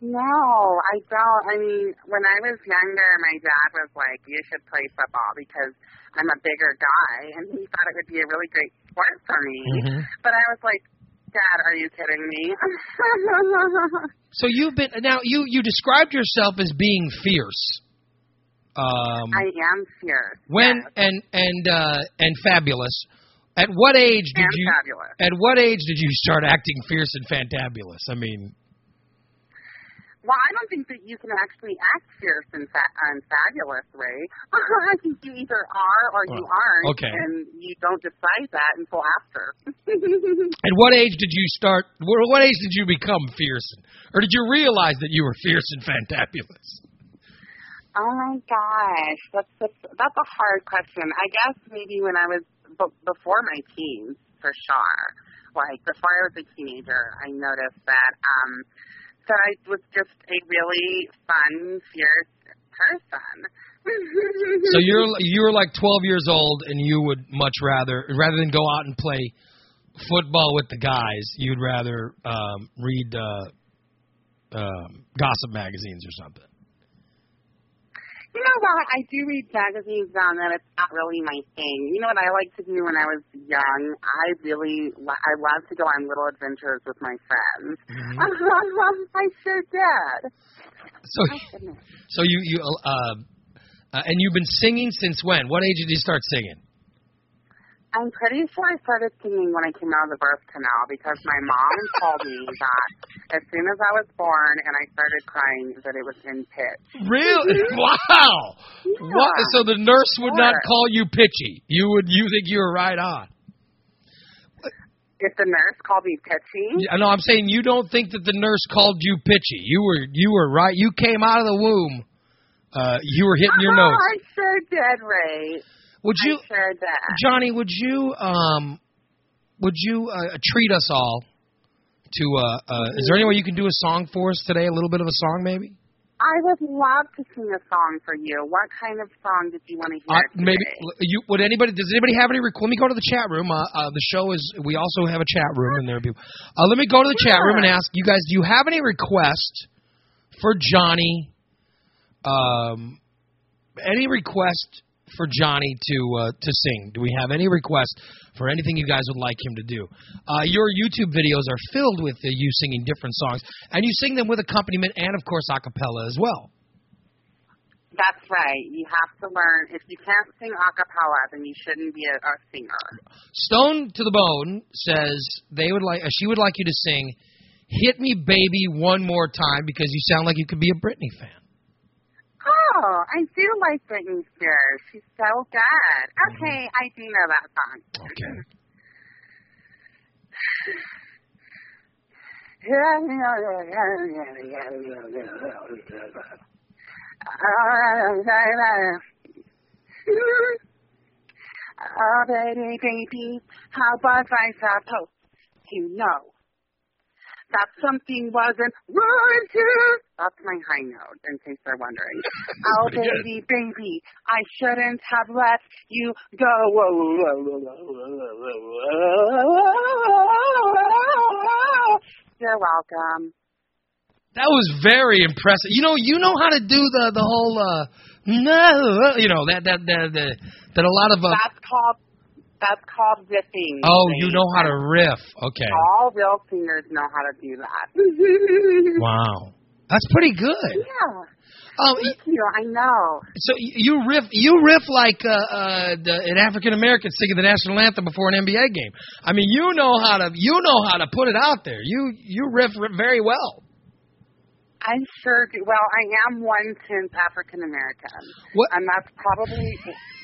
no, I don't. I mean, when I was younger, my dad was like, "You should play football because I'm a bigger guy," and he thought it would be a really great sport for me. Mhm. But I was like, "Dad, are you kidding me?" So you've been now you you described yourself as being fierce. Um, I am fierce. when yes, and and uh, and fabulous. At what age did and you? fabulous. At what age did you start acting fierce and fantabulous? I mean, Well, I don't think that you can actually act fierce and, fa- and fabulous, Ray. I think you either are or you Well, aren't, okay. and you don't decide that until after. at what age did you start? What what age did you become fierce, or did you realize that you were fierce and fantabulous? oh my gosh, that's that's that's a hard question. I guess maybe when I was b- before my teens, for sure. Like before I was a teenager, I noticed that um I was just a really fun, fierce person. So you're you were like 12 years old, and you would much rather rather than go out and play football with the guys, you'd rather um, read uh, um, gossip magazines or something. You know what? I do read magazines now, and it's not really my thing. You know what I like to do when I was young? I really, I love to go on little adventures with my friends. I sure did. So Oh, so you you uh, uh, and you've been singing since when? What age did you start singing? I'm pretty sure I started singing when I came out of the birth canal because my mom told me that as soon as I was born and I started crying that it was in pitch. Really? Wow. Yeah. What? So the nurse would not call you pitchy. You would you think you were right on. If the nurse called me pitchy, I know. I'm saying you don't think that the nurse called you pitchy. You were you were right. You came out of the womb. Uh, you were hitting your oh, nose. I sure did, Ray. Would you, I did. Johnny? Would you um, would you uh, treat us all to? Uh, uh, is there any way you can do a song for us today? A little bit of a song, maybe. I would love to sing a song for you. What kind of song did you want to hear? Uh, maybe you would anybody? Does anybody have any? Rec- let me go to the chat room. Uh, uh, the show is. We also have a chat room, and there. Uh, let me go to the chat room and ask you guys. Do you have any request for Johnny? Um, any request for Johnny to uh, to sing? Do we have any request for anything you guys would like him to do? Uh, your YouTube videos are filled with uh, you singing different songs, and you sing them with accompaniment and, of course, a cappella as well. That's right. You have to learn. If you can't sing a cappella, then you shouldn't be a, a singer. Stone to the Bone says they would like uh, she would like you to sing "Hit Me, Baby, One More Time" because you sound like you could be a Britney fan. I do like Britney Spears. She's so good. Mm-hmm. Okay, I do know that song. Okay. Oh, baby, baby, how was I supposed You know that something wasn't right here? That's my high note, in case they're wondering. oh, baby, baby, I shouldn't have let you go. You're welcome. That was very impressive. You know, you know how to do the the whole uh no, you know that that that that, that a lot of uh, That's called that's called riffing. oh, you know how to riff. Okay. All real singers know how to do that. Wow. That's pretty good. Yeah. Um, Thank you. I know. so you riff you riff like uh, uh, the, an African American singing the national anthem before an NBA game. I mean, you know how to you know how to put it out there. You you riff r- very well. I sure do. Well, I am one tenth African American, and that's probably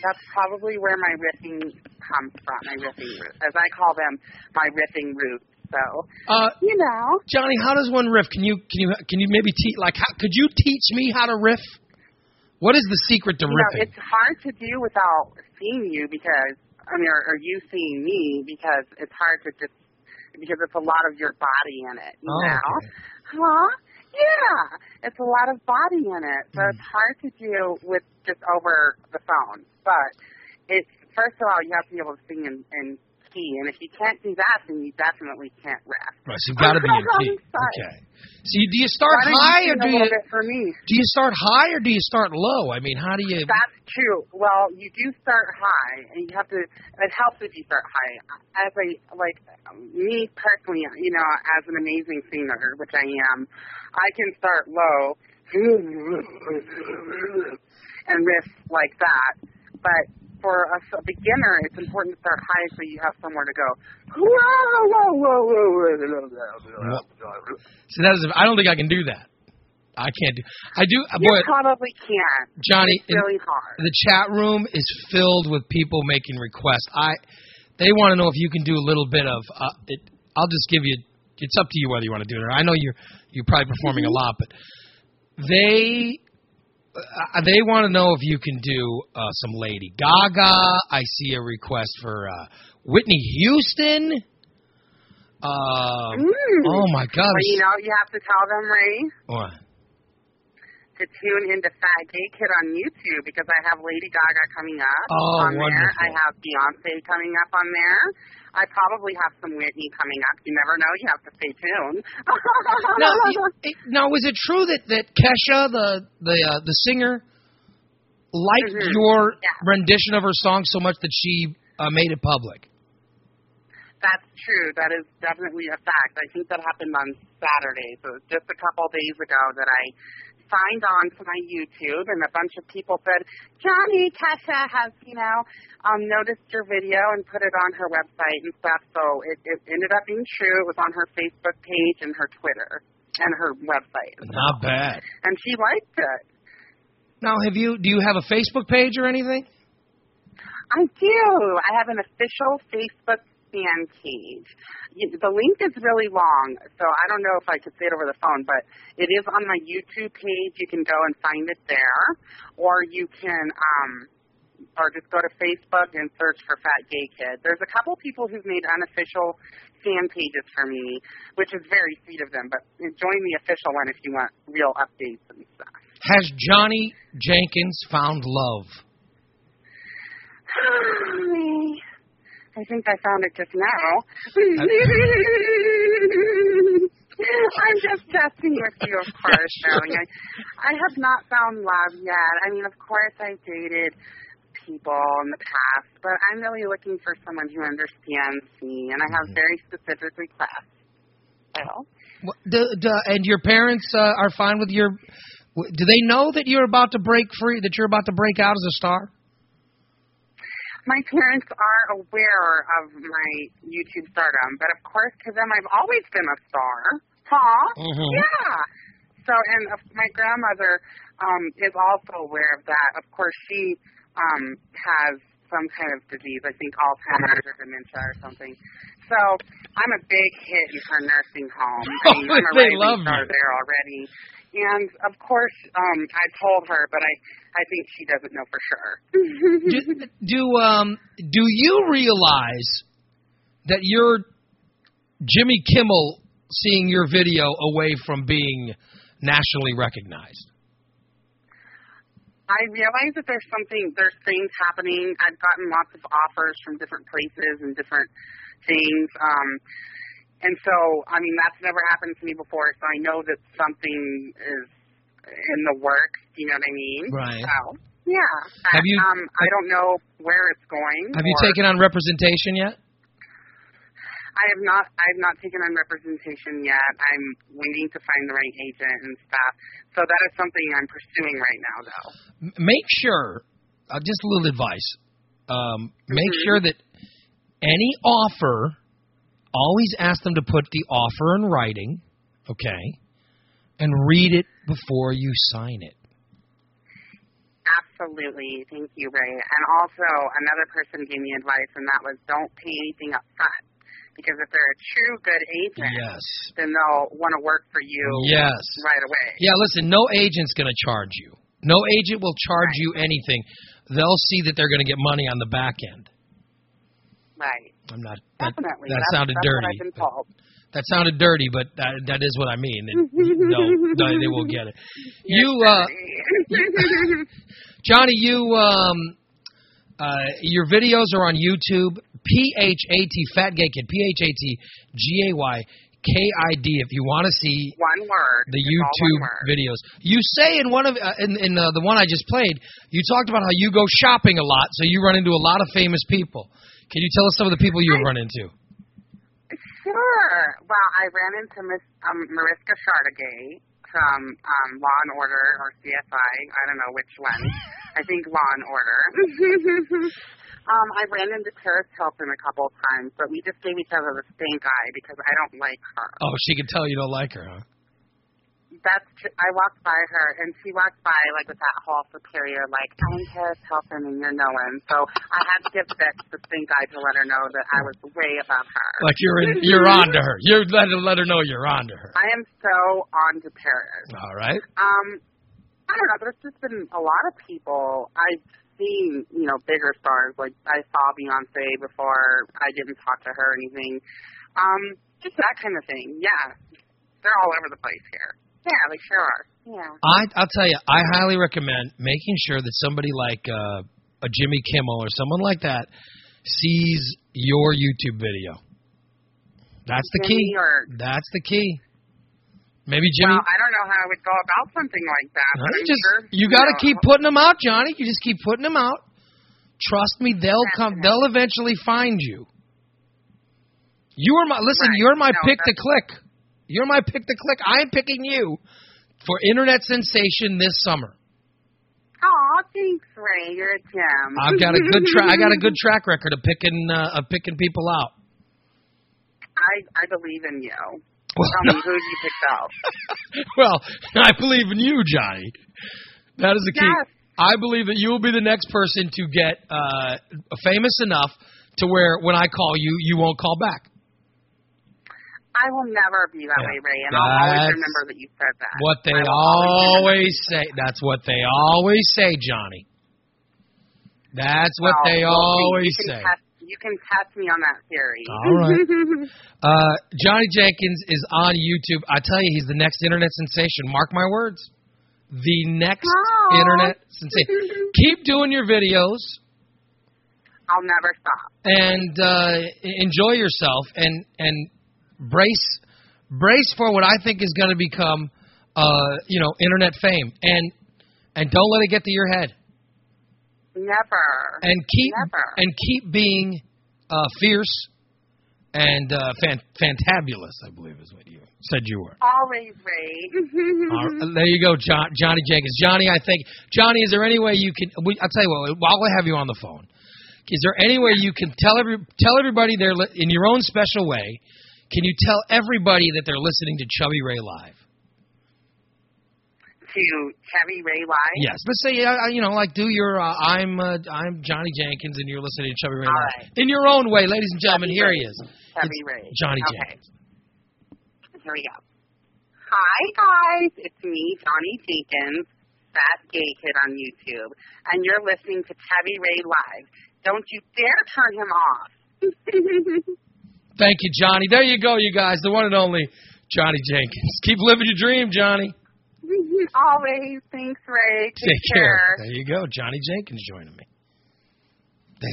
that's probably where my riffing comes from. My riffing roots, as I call them, my riffing roots. So Uh, you know, Johnny, how does one riff? Can you can you can you maybe teach like how could you teach me how to riff? What is the secret to you know, riffing? it's hard to do without seeing you because I mean, or, or you seeing me because it's hard to just because it's a lot of your body in it. You Oh, know, okay. huh? Yeah, it's a lot of body in it, so Mm. it's hard to do with just over the phone. But it's first of all, you have to be able to sing and, in key, and if you can't do that, then you definitely can't rap. Right, so you've got to be in key. Okay. So you, do you start high or do you for me? do you start high or do you start low? I mean, how do you? That's true. Well, you do start high, and you have to. It helps if you start high. As a like me personally, you know, as an amazing singer, which I am, I can start low, and riff like that. But for a, a beginner, it's important to start high so you have somewhere to go. See, that is. I don't think I can do that. I can't do. I do. uh, You Boy, probably can't. Johnny, It's really hard. the chat room is filled with people making requests. I. They want to know if you can do a little bit of. Uh, it, I'll just give you. It's up to you whether you want to do it. or I know you're you're probably performing a lot, but they uh, they want to know if you can do uh, some Lady Gaga. I see a request for uh, Whitney Houston. Um, Mm. Oh my God! Well, you know, you have to tell them, Ray, What? to tune into Fat Gay Kid on YouTube because I have Lady Gaga coming up Oh, on there. I have Beyonce coming up on there. I probably have some Whitney coming up. You never know. You have to stay tuned. Now, now, was it true that that Kesha, the the uh, the singer, liked Mhm. your Yeah. rendition of her song so much that she uh, made it public? That's true. That is definitely a fact. I think that happened on Saturday. So it was just a couple days ago that I signed on to my YouTube, and a bunch of people said, Johnny Kesha has, you know, um, noticed your video and put it on her website and stuff. So it, it ended up being true. It was on her Facebook page and her Twitter and her website. Not bad. And she liked it. Now, have you do you have a Facebook page or anything? I do. I have an official Facebook fan page. The link is really long, so I don't know if I could say it over the phone, but it is on my YouTube page. You can go and find it there, or you can, um, or just go to Facebook and search for Fat Gay Kid. There's a couple people who've made unofficial fan pages for me, which is very sweet of them. But join the official one if you want real updates and stuff. Has Johnny Jenkins found love? I think I found it just now. I'm just testing with you, of course, darling. I, I have not found love yet. I mean, of course, I've dated people in the past, but I'm really looking for someone who understands me, and I have very specific requests. So, What- Do, do, and your parents uh, are fine with your? w- Do they know that you're about to break free? That you're about to break out as a star? My parents are aware of my YouTube stardom, but of course, to them, I've always been a star. Huh? Mhm. Yeah. So, and my grandmother um, is also aware of that. Of course, she um, has some kind of disease, I think Alzheimer's or dementia or something. So, I'm a big hit in her nursing home. I mean, I'm a They love star there already. And of course, um, I told her, but I, I think she doesn't know for sure. do, do um do you realize that you're Jimmy Kimmel seeing your video away from being nationally recognized? I realize that there's something, there's things happening. I've gotten lots of offers from different places and different things. Um, and so, I mean, that's never happened to me before. So I know that something is in the works. You know what I mean? Right. So, yeah. Have you- Um, I don't know where it's going. Have you taken on representation yet? I have not. I have not taken on representation yet. I'm waiting to find the right agent and stuff. So that is something I'm pursuing right now, though. Make sure, uh, just a little advice. Um, make Mhm. sure that any offer, always ask them to put the offer in writing, okay, and read it before you sign it. Absolutely. Thank you, Ray. And also, another person gave me advice, and that was don't pay anything up front. Because if they're a true good agent, Yes. then they'll want to work for you Yes. right away. Yeah, listen, no agent's going to charge you. No agent will charge Right. you anything. They'll see that they're going to get money on the back end. Right. I'm not. That, Definitely. that that's, sounded that's dirty. What I've been told. That sounded dirty, but that that is what I mean. And no, no, they will get it. You, uh, Johnny, you, um, uh, your videos are on YouTube. P H A T Fat Gay Kid. P H A T G A Y K I D. If you want to see one word. the It's YouTube word. videos. You say in one of uh, in in uh, the one I just played, you talked about how you go shopping a lot, so you run into a lot of famous people. Can you tell us some of the people you run into? Sure. Well, I ran into Miss um, Mariska Hargitay. from um, Law and Order or CSI. I don't know which one. I think Law and Order. um, I ran into Paris Hilton a couple of times, but we just gave each other the stink eye because I don't like her. Oh, she can tell you don't like her, huh? That's tr- I walked by her and she walked by like with that whole superior like I'm Paris Hilton and you're no one. So I had to give Vic the stink eye to let her know that I was way above her. Like you're in, you're on to her. You're let her let her know you're on to her. I am so on to Paris. All right. Um, I don't know. There's just been a lot of people I've seen, you know, bigger stars. Like I saw Beyonce before. I didn't talk to her or anything. Um, just that kind of thing. Yeah, they're all over the place here. Yeah, they sure are. Yeah. I I'll tell you, I highly recommend making sure that somebody like uh, a Jimmy Kimmel or someone like that sees your YouTube video. That's the Jimmy key. or- That's the key. Maybe Jimmy. Well, I don't know how I would go about something like that. No, but you I'm just sure, you got to keep putting them out, Johnny. You just keep putting them out. Trust me, they'll come. They'll eventually find you. You are my listen. Right. You're my No, pick to that's- click. You're my pick to click. I am picking you for internet sensation this summer. Aw, thanks, Ray. You're a gem. I've got a good track. I got a good track record of picking uh, of picking people out. I I believe in you. Well, Tell me who you picked out. well, I believe in you, Johnny. That is the key. Yes. I believe that you will be the next person to get uh, famous enough to where when I call you, you won't call back. I will never be that Yeah. way, Ray, and I'll always remember that you said that. What they always always say. That's what they always say, Johnny. That's what Well, they always you say. Test, you can test me on that theory. All right. Uh, Johnny Jenkins is on YouTube. I tell you, he's the next internet sensation. Mark my words. The next Aw. internet sensation. Keep doing your videos I'll never stop. and uh, enjoy yourself and and brace brace for what I think is going to become uh, you know internet fame and and don't let it get to your head Never. and keep Never. and keep being uh, fierce and uh, fan, fantabulous. I believe is what you said you were. Always, right, there you go, John, Johnny Jenkins. Johnny, I think Johnny, is there any way you can? We, I'll tell you what. While I have you on the phone, is there any way you can tell every tell everybody they're in your own special way? Can you tell everybody that they're listening to Chubby Ray live? to Chevy Ray Live. Yes, let's say uh, you know, like do your uh, I'm uh, I'm Johnny Jenkins and you're listening to Chubby Ray All live right. in your own way, ladies and gentlemen. Chubby Here Ray. he is, Chubby It's Ray. Johnny okay. Jenkins. Here we go. Hi guys, it's me, Johnny Jenkins, Fat Gay Kid on YouTube, and you're listening to Chubby Ray Live. Don't you dare turn him off. Thank you, Johnny. There you go, you guys, the one and only Johnny Jenkins. Keep living your dream, Johnny. Always. Thanks, Ray. Take, Take care. There you go. Johnny Jenkins joining me. There,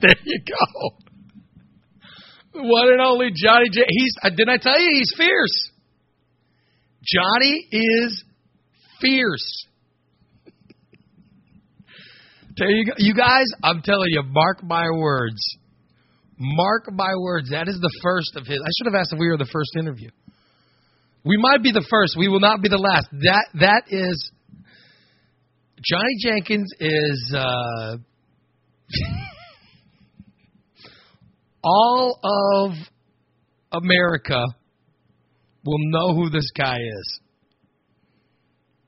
there you go. One and only Johnny J. He's. Uh, didn't I tell you he's fierce? Johnny is fierce. There you go. You guys, I'm telling you, mark my words. Mark my words. That is the first of his. I should have asked if we were the first interview. We might be the first. We will not be the last. That that is Johnny Jenkins is uh, all of America will know who this guy is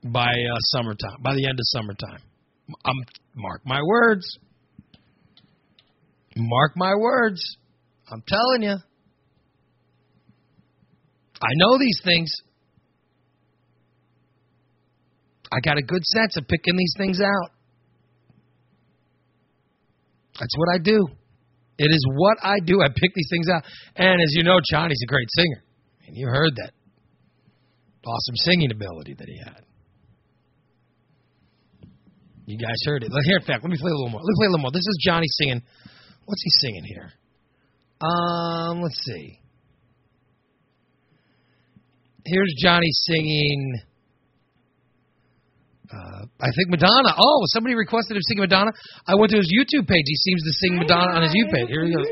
by uh, summertime. By the end of summertime, um, mark my words. Mark my words. I'm telling you. I know these things. I got a good sense of picking these things out. That's what I do. It is what I do. I pick these things out. And as you know, Johnny's a great singer. And you heard that awesome singing ability that he had. You guys heard it. Here, in fact, let me play a little more. Let me play a little more. This is Johnny singing. What's he singing here? Um, let's see. Here's Johnny singing. Uh, I think Madonna. Oh, somebody requested him singing Madonna. I went to his YouTube page. He seems to sing Madonna on his YouTube page. Here we go.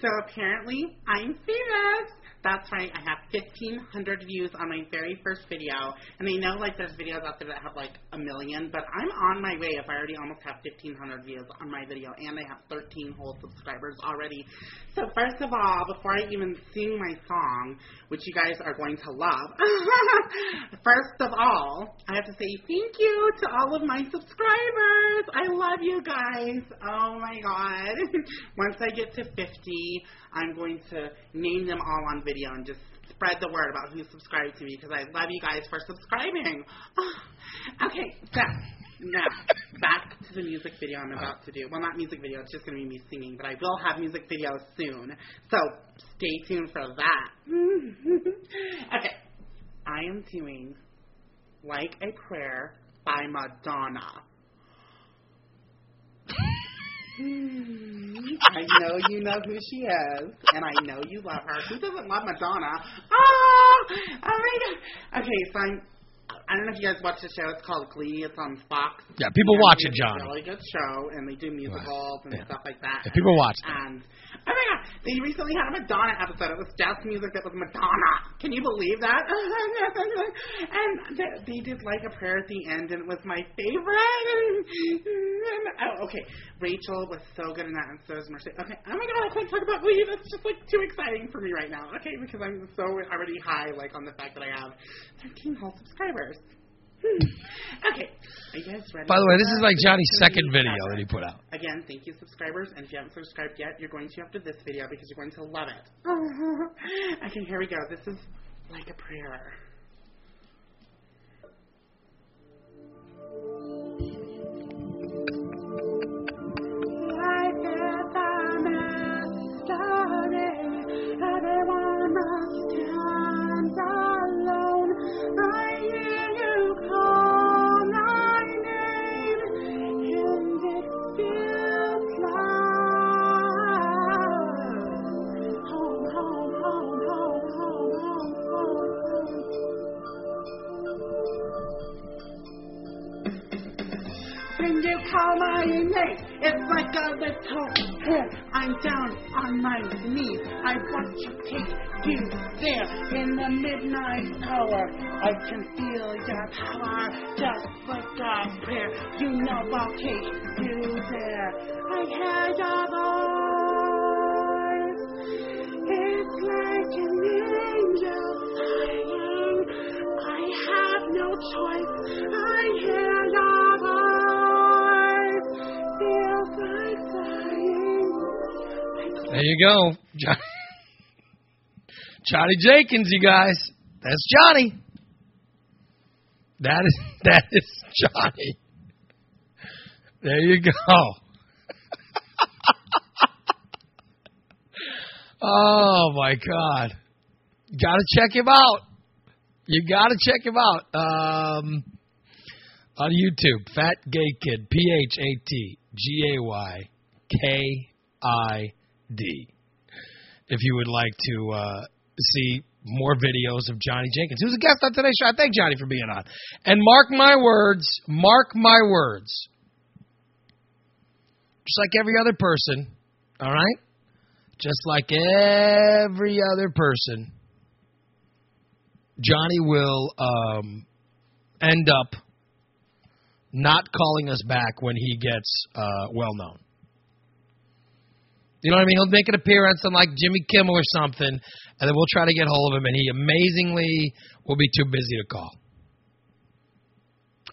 So apparently, I'm famous. That's right. I have 1,500 views on my very first video, and I know like there's videos out there that have like a million, but I'm on my way. If I already almost have 1,500 views on my video, and I have 13 whole subscribers already. So first of all, before I even sing my song, which you guys are going to love, first of all, I have to say thank you to all of my subscribers. I love you guys. Oh my god. Once I get to 50, I'm going to name them all on video and just spread the word about who subscribed to me because I love you guys for subscribing. okay, so now back to the music video I'm about to do. Well, not music video, it's just going to be me singing, but I will have music videos soon. So stay tuned for that. okay, I am doing Like a Prayer by Madonna. I know you know who she is, and I know you love her. Who doesn't love Madonna? Oh, my god. Okay, so I'm. I don't know if you guys watch the show. It's called Glee. It's on Fox. Yeah, people And watch it, John. it's a really good show, and they do musicals and Yeah. stuff like that. Yeah, people watch it. And they recently had a Madonna episode. It was just music that was Madonna. Can you believe that? and they, they did like a prayer at the end, and it was my favorite. oh, okay, Rachel was so good in that, and so is Mercy. Okay, oh my god, I can't talk about Glee. That's just like too exciting for me right now. Okay, because I'm so already high, like on the fact that I have 13 whole subscribers. Okay, are you guys ready? By the way, this is like Johnny's second video that he put out. Again, thank you, subscribers. And if you haven't subscribed yet, you're going to after this video because you're going to love it. okay, here we go. This is like a prayer. It's like a little hit. I'm down on my knees. I want to take you there in the midnight hour. I can feel your power, just like a prayer. You know I'll take you there. I hear your voice. It's like an angel flying. I have no choice. I hear There you go, Johnny. Jenkins, you guys. That's Johnny. That is that is Johnny. There you go. oh my God! Got to check him out. You got to check him out. Um, on YouTube, Phat Gay Kid, P H A T G A Y K I D. If you would like to uh, see more videos of Johnny Jenkins, who's a guest on today's show, I thank Johnny for being on. And mark my words, mark my words. Just like every other person, all right? Just like every other person, Johnny will um, end up not calling us back when he gets uh, well known. You know what I mean? He'll make an appearance on like Jimmy Kimmel or something, and then we'll try to get hold of him, and he amazingly will be too busy to call.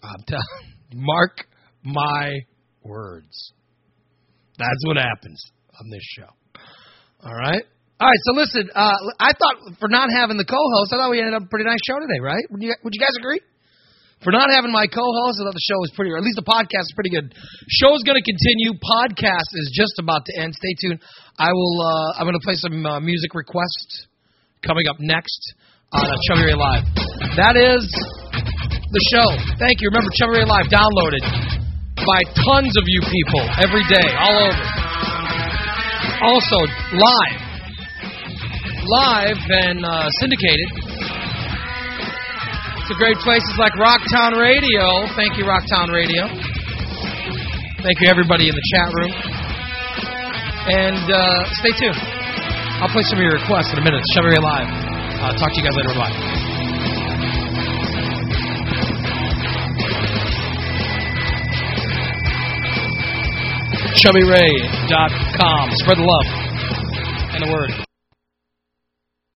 I'm telling. Mark my words. That's what happens on this show. All right. All right. So listen, uh, I thought for not having the co-host, I thought we ended up a pretty nice show today, right? Would you, would you guys agree? For not having my co-host, I thought the show was pretty, or at least the podcast is pretty good. Show's going to continue. Podcast is just about to end. Stay tuned. I will. Uh, I'm going to play some uh, music requests coming up next on uh, Chubby Ray Live. That is the show. Thank you. Remember, Chubby Ray Live downloaded by tons of you people every day, all over. Also live, live and uh, syndicated to great places like Rocktown Radio. Thank you, Rocktown Radio. Thank you, everybody in the chat room. And uh, stay tuned. I'll play some of your requests in a minute. Shovey Live. Uh, talk to you guys later. Bye. chubbyray.com. Spread the love and the word.